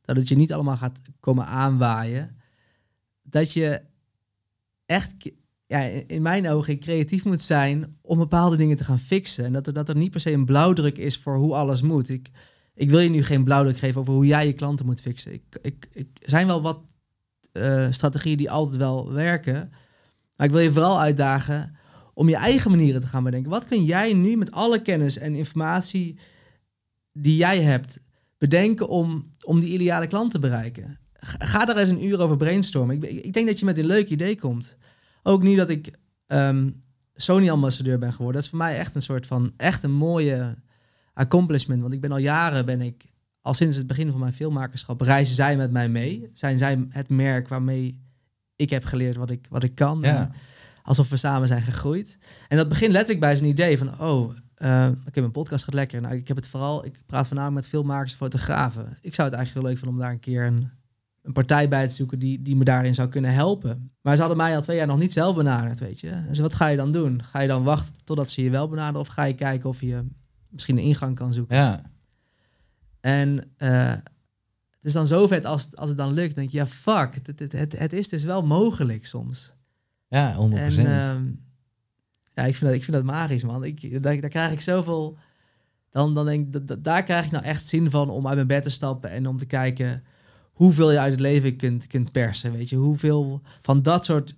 dat het je niet allemaal gaat komen aanwaaien. Dat je echt, ja, in mijn ogen creatief moet zijn om bepaalde dingen te gaan fixen. En dat er, dat er niet per se een blauwdruk is voor hoe alles moet. Ik, ik wil je nu geen blauwdruk geven over hoe jij je klanten moet fixen. Ik, ik, ik zijn wel wat eh, strategieën die altijd wel werken. Maar ik wil je vooral uitdagen om je eigen manieren te gaan bedenken. Wat kun jij nu met alle kennis en informatie die jij hebt bedenken om, om die ideale klant te bereiken? Ga daar eens een uur over brainstormen. Ik, ik denk dat je met een leuk idee komt. Ook nu dat ik ehm, Sony-ambassadeur ben geworden. Dat is voor mij echt een soort van, echt een mooie accomplishment. Want ik ben al jaren, ben ik, al sinds het begin van mijn filmmakerschap, reizen zij met mij mee. Zijn zij het merk waarmee ik heb geleerd wat ik, wat ik kan. Ja. Alsof we samen zijn gegroeid. En dat begint letterlijk bij zijn idee van, oh, eh oké, mijn podcast gaat lekker. Nou, ik heb het vooral, ik praat voornamelijk met filmmakers en fotografen. Ik zou het eigenlijk heel leuk vinden om daar een keer een, een partij bij te zoeken die, die me daarin zou kunnen helpen. Maar ze hadden mij al twee jaar nog niet zelf benaderd, weet je. Dus wat ga je dan doen? Ga je dan wachten totdat ze je wel benaderen of ga je kijken of je misschien een ingang kan zoeken? Ja, En eh, het is dan zo vet als, als het dan lukt. Denk je, ja, fuck, het, het, het, het is dus wel mogelijk soms. ja 100%. En ehm, ja, ik vind, dat, ik vind dat magisch, man. Ik, daar, daar krijg ik zoveel... Dan, dan denk ik, dat- dat- daar krijg ik nou echt zin van om uit mijn bed te stappen en om te kijken hoeveel je uit het leven kunt, kunt persen. Weet je, hoeveel van dat soort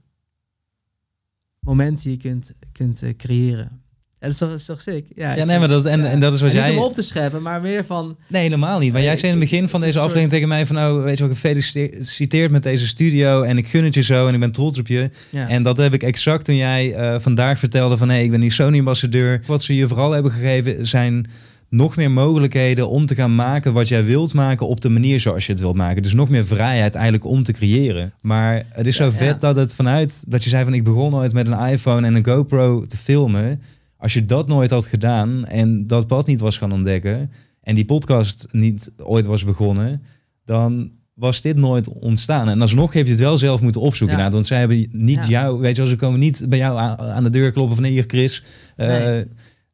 momenten je kunt, kunt eh, creëren. Dat is toch, dat is toch sick? Ja, nee, maar dat, en, ja. en dat is wat En jij... Niet om op te scheppen, maar meer van... Nee, helemaal niet. Maar jij zei in het begin van deze aflevering tegen mij van... nou, weet je wel, gefeliciteerd met deze studio... en ik gun het je zo en ik ben trots op je. Ja. En dat heb ik exact toen jij eh, vandaag vertelde van... hé, ik ben die Sony-ambassadeur. Wat ze je vooral hebben gegeven zijn nog meer mogelijkheden... om te gaan maken wat jij wilt maken op de manier zoals je het wilt maken. Dus nog meer vrijheid eigenlijk om te creëren. Maar het is Ja, zo vet ja. dat het vanuit... dat je zei van ik begon ooit met een iPhone en een GoPro te filmen... Als je dat nooit had gedaan en dat pad niet was gaan ontdekken en die podcast niet ooit was begonnen, dan was dit nooit ontstaan. En alsnog heb je het wel zelf moeten opzoeken. Ja. inderdaad, want zij hebben niet Ja. jou, weet je wel, ze komen niet bij jou aan, de deur kloppen van hier Chris. Nee.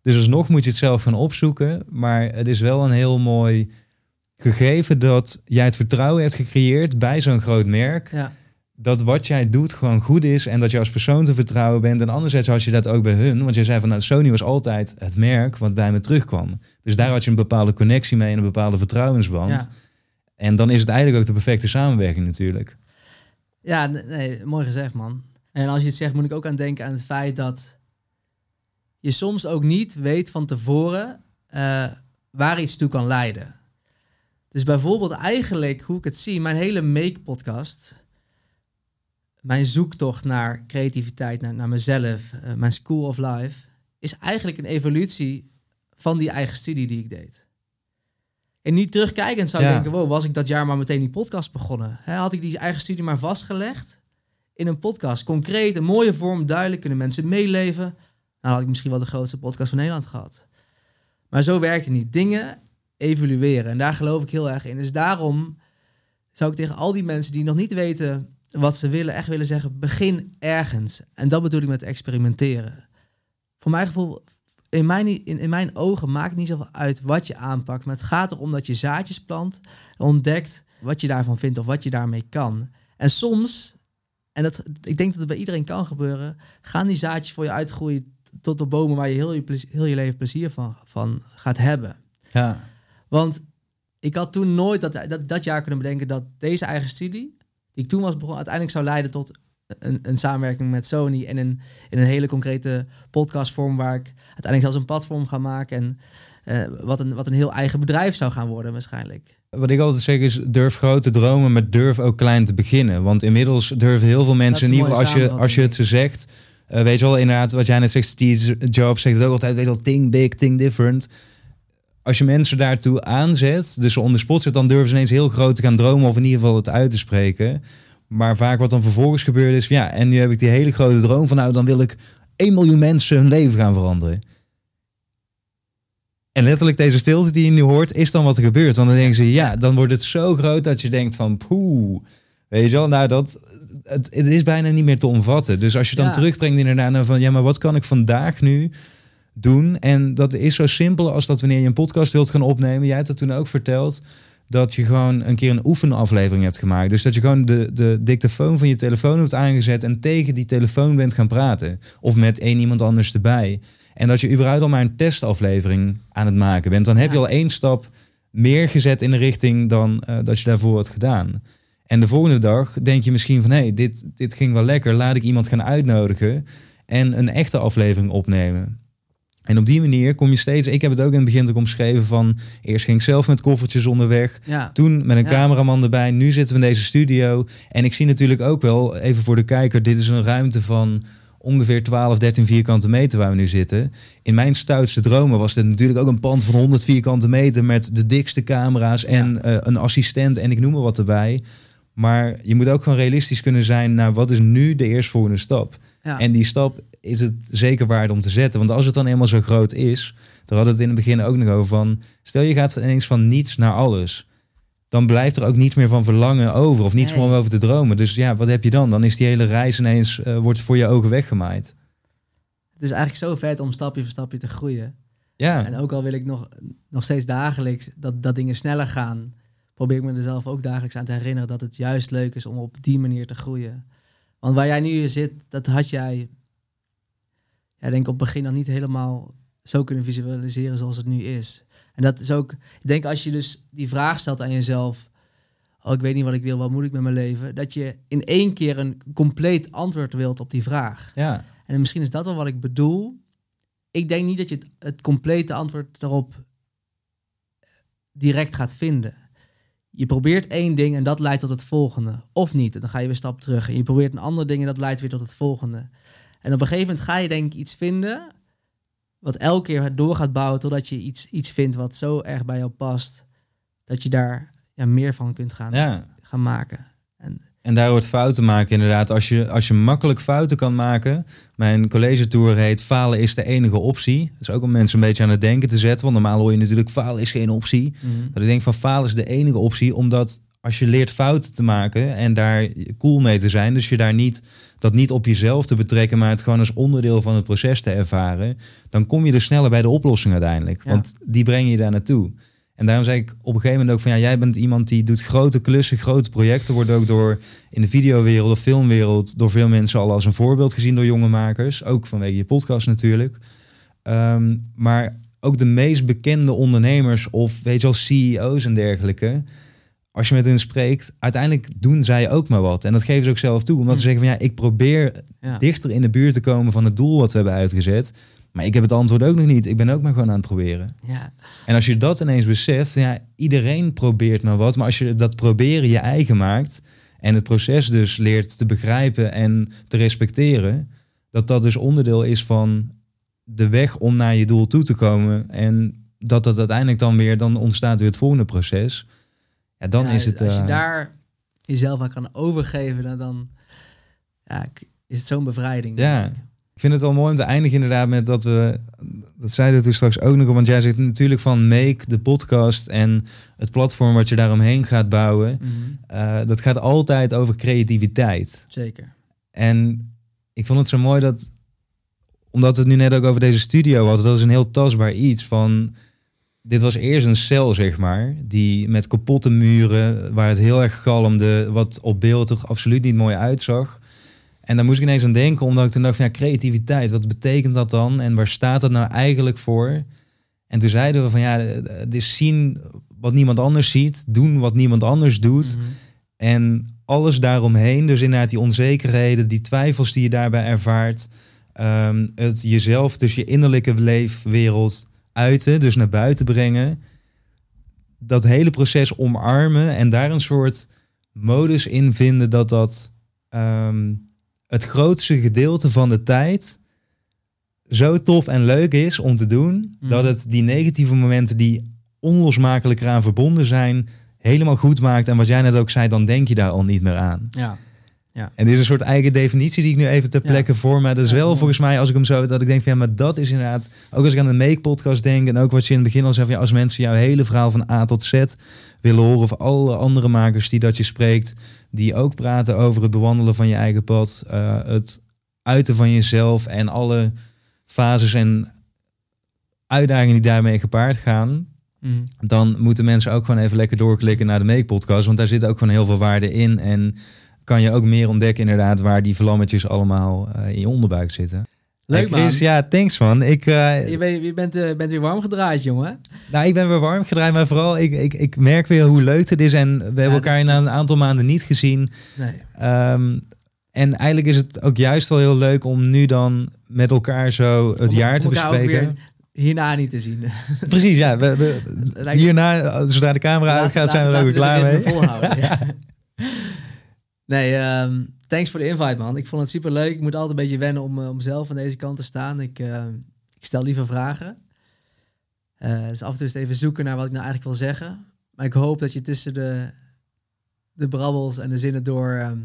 Dus alsnog moet je het zelf gaan opzoeken. Maar het is wel een heel mooi gegeven dat jij het vertrouwen hebt gecreëerd bij zo'n groot merk ja. Dat wat jij doet gewoon goed is en dat je als persoon te vertrouwen bent. En anderzijds had je dat ook bij hun, want jij zei van nou, Sony was altijd het merk wat bij me terugkwam. Dus daar had je een bepaalde connectie mee en een bepaalde vertrouwensband. Ja. En dan is het eigenlijk ook de perfecte samenwerking natuurlijk. Ja, nee, nee, mooi gezegd, man. En als je het zegt, moet ik ook aan denken aan het feit dat je soms ook niet weet van tevoren eh, waar iets toe kan leiden. Dus bijvoorbeeld eigenlijk, hoe ik het zie, mijn hele Make-podcast, mijn zoektocht naar creativiteit, naar, naar mezelf, eh, mijn School of Life, is eigenlijk een evolutie van die eigen studie die ik deed. En niet terugkijkend zou ik Ja. denken, wow, was ik dat jaar maar meteen die podcast begonnen? Had ik die eigen studie maar vastgelegd in een podcast, concreet, een mooie vorm, duidelijk, kunnen mensen meeleven. Nou had ik misschien wel de grootste podcast van Nederland gehad. Maar zo werkt het niet. Dingen evolueren en daar geloof ik heel erg in. Dus daarom zou ik tegen al die mensen die nog niet weten wat ze willen, echt willen zeggen, begin ergens. En dat bedoel ik met experimenteren. Voor mijn gevoel, in mijn, in, in mijn ogen maakt het niet zoveel uit wat je aanpakt. Maar het gaat erom dat je zaadjes plant ontdekt wat je daarvan vindt of wat je daarmee kan. En soms, en dat, ik denk dat het bij iedereen kan gebeuren, gaan die zaadjes voor je uitgroeien tot de bomen waar je heel je, plezier- heel je leven plezier van, van gaat hebben. Ja, Want ik had toen nooit dat, dat, dat jaar kunnen bedenken dat deze eigen studie, die ik toen was begonnen, uiteindelijk zou leiden tot een, een samenwerking met Sony en een, in een hele concrete podcastvorm waar ik uiteindelijk zelfs een platform ga maken en eh, wat, een, wat een heel eigen bedrijf zou gaan worden waarschijnlijk. wat ik altijd zeg is durf groot te dromen, maar durf ook klein te beginnen. Want inmiddels durven heel veel mensen, in ieder geval als je, als je het ze zegt, eh, weet je wel, inderdaad, wat jij net zegt, Steve Jobs zegt het ook altijd, weet je wel, think big, think different. Als je mensen daartoe aanzet, dus ze on the spot zet, dan durven ze ineens heel groot te gaan dromen of in ieder geval het uit te spreken. Maar vaak wat dan vervolgens gebeurt is, van, ja, en nu heb ik die hele grote droom van, nou, dan wil ik 1 miljoen mensen hun leven gaan veranderen. En letterlijk deze stilte die je nu hoort, is dan wat er gebeurt. Want dan denken ze, ja, dan wordt het zo groot dat je denkt van, poeh. Weet je wel, nou dat, het, het is bijna niet meer te omvatten. Dus als je dan Ja. terugbrengt inderdaad naar van, ja, maar wat kan ik vandaag nu doen? En dat is zo simpel als dat wanneer je een podcast wilt gaan opnemen. Jij hebt het toen ook verteld. dat je gewoon een keer een oefenaflevering hebt gemaakt. Dus dat je gewoon de, de dictafoon van je telefoon hebt aangezet en tegen die telefoon bent gaan praten. Of met één iemand anders erbij. En dat je überhaupt al maar een testaflevering aan het maken bent. Dan heb je Ja. al één stap meer gezet in de richting dan eh, dat je daarvoor had gedaan. En de volgende dag denk je misschien van... hé, hey, dit, dit ging wel lekker. Laat ik iemand gaan uitnodigen en een echte aflevering opnemen. En op die manier kom je steeds... Ik heb het ook in het begin ook omschreven van... Eerst ging ik zelf met koffertjes onderweg. Ja. Toen met een Ja. cameraman erbij. Nu zitten we in deze studio. En ik zie natuurlijk ook wel, even voor de kijker... Dit is een ruimte van ongeveer 12, 13 vierkante meter waar we nu zitten. In mijn stoutste dromen was dit natuurlijk ook een pand van 100 vierkante meter... met de dikste camera's en eh, een assistent en ik noem maar wat erbij. Maar je moet ook gewoon realistisch kunnen zijn... naar wat is nu de eerstvolgende stap? Ja. En die stap is het zeker waard om te zetten. Want als het dan eenmaal zo groot is, daar hadden we het in het begin ook nog over van, stel je gaat ineens van niets naar alles. Dan blijft er ook niets meer van verlangen over of niets Nee. meer om over te dromen. Dus ja, wat heb je dan? Dan is die hele reis ineens, eh, wordt voor je ogen weggemaaid. Het is eigenlijk zo vet om stapje voor stapje te groeien. Ja, En ook al wil ik nog, nog steeds dagelijks dat, dat dingen sneller gaan, probeer ik me er zelf ook dagelijks aan te herinneren dat het juist leuk is om op die manier te groeien. Want waar jij nu zit, dat had jij, ja, denk ik op het begin nog niet helemaal zo kunnen visualiseren zoals het nu is. En dat is ook, ik denk als je dus die vraag stelt aan jezelf, oh ik weet niet wat ik wil, wat moet ik met mijn leven, dat je in één keer een compleet antwoord wilt op die vraag. ja, En misschien is dat wel wat ik bedoel. Ik denk niet dat je het, het complete antwoord daarop direct gaat vinden. Je probeert één ding en dat leidt tot het volgende. Of niet, en dan ga je weer een stap terug. En je probeert een ander ding en dat leidt weer tot het volgende. En op een gegeven moment ga je denk ik iets vinden... wat elke keer door gaat bouwen totdat je iets, iets vindt wat zo erg bij jou past... dat je daar ja, meer van kunt gaan, ja. gaan maken. En En daar wordt fouten maken inderdaad. Als je, als je makkelijk fouten kan maken. Mijn college tour heet falen is de enige optie. Dat is ook om mensen een beetje aan het denken te zetten. Want normaal hoor je natuurlijk falen is geen optie. Dat ik denk van falen is de enige optie, omdat als je leert fouten te maken en daar cool mee te zijn, dus je daar niet dat niet op jezelf te betrekken, maar het gewoon als onderdeel van het proces te ervaren, dan kom je er sneller bij de oplossing uiteindelijk. Ja. Want die breng je daar naartoe. En daarom zei ik op een gegeven moment ook van ja, jij bent iemand die doet grote klussen, grote projecten, wordt ook door in de videowereld of filmwereld door veel mensen al als een voorbeeld gezien door jonge makers, ook vanwege je podcast natuurlijk. Ehm, maar ook de meest bekende ondernemers of weet je wel, CEO's en dergelijke. Als je met hen spreekt, uiteindelijk doen zij ook maar wat. En dat geven ze ook zelf toe. Omdat ze zeggen van ja, ik probeer ja. dichter in de buurt te komen van het doel wat we hebben uitgezet. Maar ik heb het antwoord ook nog niet. Ik ben ook maar gewoon aan het proberen. Ja. En als je dat ineens beseft, ja, iedereen probeert maar wat. Maar als je dat proberen je eigen maakt en het proces dus leert te begrijpen en te respecteren, dat dat dus onderdeel is van de weg om naar je doel toe te komen. En dat dat uiteindelijk dan weer, dan ontstaat weer het volgende proces. Ja, dan Ja, is het... Als je eh, daar jezelf aan kan overgeven, dan, dan ja, is het zo'n bevrijding. Ja. denk ik. Ik vind het wel mooi om te eindigen inderdaad met dat we... Dat zeiden we toen straks ook nog, want jij zegt natuurlijk van Make, de podcast en het platform wat je daaromheen gaat bouwen. Mhm. eh, dat gaat altijd over creativiteit. Zeker. En ik vond het zo mooi dat, omdat we het nu net ook over deze studio hadden, dat is een heel tastbaar iets van, dit was eerst een cel, zeg maar, die met kapotte muren, waar het heel erg galmde, wat op beeld toch absoluut niet mooi uitzag. En daar moest ik ineens aan denken, omdat ik toen dacht van, ja, creativiteit, wat betekent dat dan? En waar staat dat nou eigenlijk voor? En toen zeiden we van, ja, het is zien wat niemand anders ziet, doen wat niemand anders doet. Mhm. En alles daaromheen, dus inderdaad die onzekerheden, die twijfels die je daarbij ervaart. ehm, het jezelf, dus je innerlijke leefwereld uiten, dus naar buiten brengen. Dat hele proces omarmen en daar een soort modus in vinden dat dat ehm, het grootste gedeelte van de tijd zo tof en leuk is om te doen, Mhm. dat het die negatieve momenten die onlosmakelijk eraan verbonden zijn, helemaal goed maakt. En wat jij net ook zei, dan denk je daar al niet meer aan. Ja. En dit is een soort eigen definitie die ik nu even ter Ja. plekke voor me. Dat is Ja, wel volgens mij, als ik hem zo, dat ik denk van ja, maar dat is inderdaad, ook als ik aan de Make-podcast denk en ook wat je in het begin al zei, van, ja, als mensen jouw hele verhaal van A tot Z willen horen, of alle andere makers die dat je spreekt, die ook praten over het bewandelen van je eigen pad, eh, het uiten van jezelf en alle fases en uitdagingen die daarmee gepaard gaan. Mhm. dan moeten mensen ook gewoon even lekker doorklikken naar de Make Podcast. Want daar zit ook gewoon heel veel waarde in. En kan je ook meer ontdekken inderdaad waar die vlammetjes allemaal eh, in je onderbuik zitten. Leuk Chris, man. ja, thanks man. Ik, eh, Je, bent, je bent, eh, bent weer warm gedraaid, jongen. nou, ik ben weer warm gedraaid, maar vooral ik, ik, ik merk weer hoe leuk het is. En we hebben elkaar na een aantal maanden niet gezien. Nee. Ehm, en eigenlijk is het ook juist wel heel leuk om nu dan met elkaar zo het Om- jaar te bespreken. weer hierna niet te zien. Precies, ja. We, hierna, zodra de camera uitgaat, zijn we er ook klaar mee. volhouden, ja. Nee, ehm, thanks voor de invite, man. Ik vond het super leuk. Ik moet altijd een beetje wennen om, eh, om zelf aan deze kant te staan. Ik, eh, ik stel liever vragen. Eh, dus af en toe even zoeken naar wat ik nou eigenlijk wil zeggen. Maar ik hoop dat je tussen de, de brabbels en de zinnen door ehm,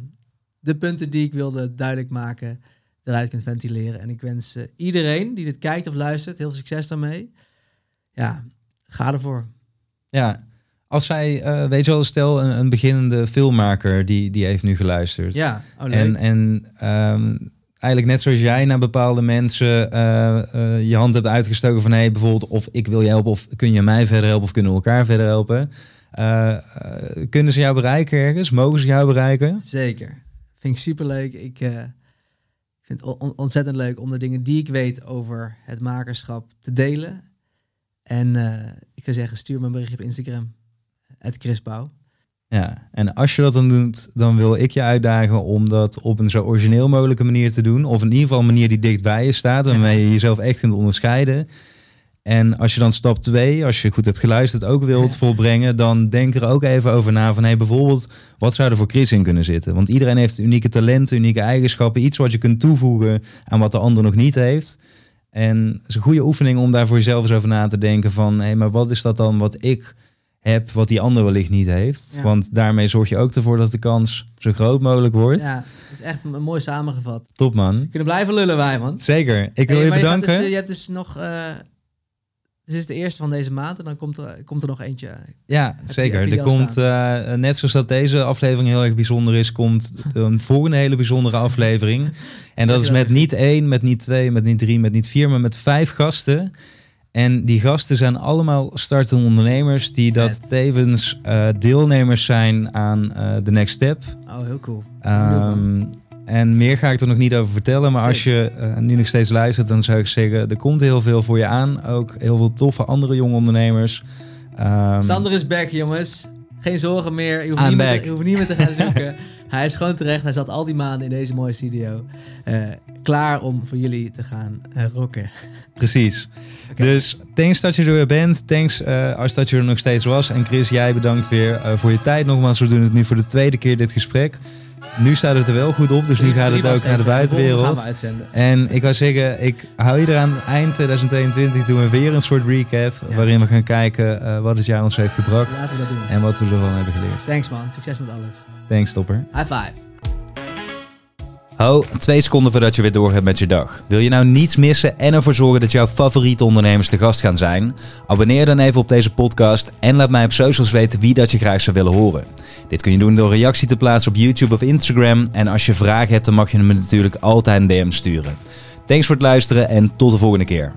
de punten die ik wilde duidelijk maken, eruit kunt ventileren. En ik wens eh, iedereen die dit kijkt of luistert heel veel succes daarmee. Ja, ga ervoor. Ja, als zij, eh, weet je wel, stel een, een beginnende filmmaker die, die heeft nu geluisterd. Ja, oh, en en ehm, eigenlijk net zoals jij naar bepaalde mensen eh, eh, je hand hebt uitgestoken van hey, bijvoorbeeld of ik wil je helpen of kun je mij verder helpen of kunnen we elkaar verder helpen. Kunnen ze jou bereiken ergens? Mogen ze jou bereiken? Zeker. Vind ik super leuk. Ik vind het on- ontzettend leuk om de dingen die ik weet over het makerschap te delen. En ik zou zeggen, stuur me een berichtje op Instagram. Het Chris Pauw. Ja, en als je dat dan doet, dan wil ik je uitdagen om dat op een zo origineel mogelijke manier te doen. Of in ieder geval een manier die dicht bij je staat, waarmee je jezelf echt kunt onderscheiden. En als je dan stap 2, als je goed hebt geluisterd, ook wilt volbrengen, dan denk er ook even over na van hey, bijvoorbeeld, wat zou er voor Chris in kunnen zitten? Want iedereen heeft unieke talenten, unieke eigenschappen, iets wat je kunt toevoegen aan wat de ander nog niet heeft. En het is een goede oefening om daar voor jezelf eens over na te denken van hé, maar wat is dat dan wat ik heb, wat die ander wellicht niet heeft? Ja. Want daarmee zorg je ook ervoor dat de kans zo groot mogelijk wordt. Ja, het is echt mooi samengevat. Top man. We kunnen blijven lullen wij, man. Zeker. Ik wil Hey, je bedanken. Dus, eh, je hebt dus nog... eh dit is de eerste van deze maand en dan komt er, komt er nog eentje. Ja, je- zeker. je er komt, eh, net zoals dat deze aflevering heel erg bijzonder is, komt een volgende hele bijzondere aflevering. En dat je is met niet één, met niet twee, met niet drie, met niet vier, maar met vijf gasten. En die gasten zijn allemaal startende ondernemers die dat tevens eh, deelnemers zijn aan eh The Next Step. Oh, heel cool. Ehm, en meer ga ik er nog niet over vertellen. Maar als je eh, nu nog steeds luistert, dan zou ik zeggen: er komt heel veel voor je aan. Ook heel veel toffe andere jonge ondernemers. Ehm, Sander is back, jongens. Geen zorgen meer. Je hoeft, I'm niet meer, te, je hoeft niet meer te gaan zoeken. hij is gewoon terecht. Hij zat al die maanden in deze mooie studio. Eh, klaar om voor jullie te gaan eh, rocken. Precies. Dus thanks dat je er weer bent. Thanks eh, als dat je er nog steeds was. En Chris, jij bedankt weer voor je tijd. Nogmaals, we doen het nu voor de tweede keer dit gesprek. Nu staat het er wel goed op, dus nu gaat het ook naar de buitenwereld. En ik wou zeggen, ik hou je eraan. Eind 2022 doen we weer een soort recap. Ja. Waarin we gaan kijken eh, wat het jaar ons heeft gebracht. Laten we dat doen. En wat we ervan hebben geleerd. Thanks man. Succes met alles. Thanks, topper. High five. Ho, twee seconden voordat je weer door hebt met je dag. Wil je nou niets missen en ervoor zorgen dat jouw favoriete ondernemers te gast gaan zijn? Abonneer dan even op deze podcast en laat mij op socials weten wie dat je graag zou willen horen. Dit kun je doen door reactie te plaatsen op YouTube of Instagram. En als je vragen hebt, dan mag je me natuurlijk altijd een DM sturen. Thanks voor het luisteren en tot de volgende keer.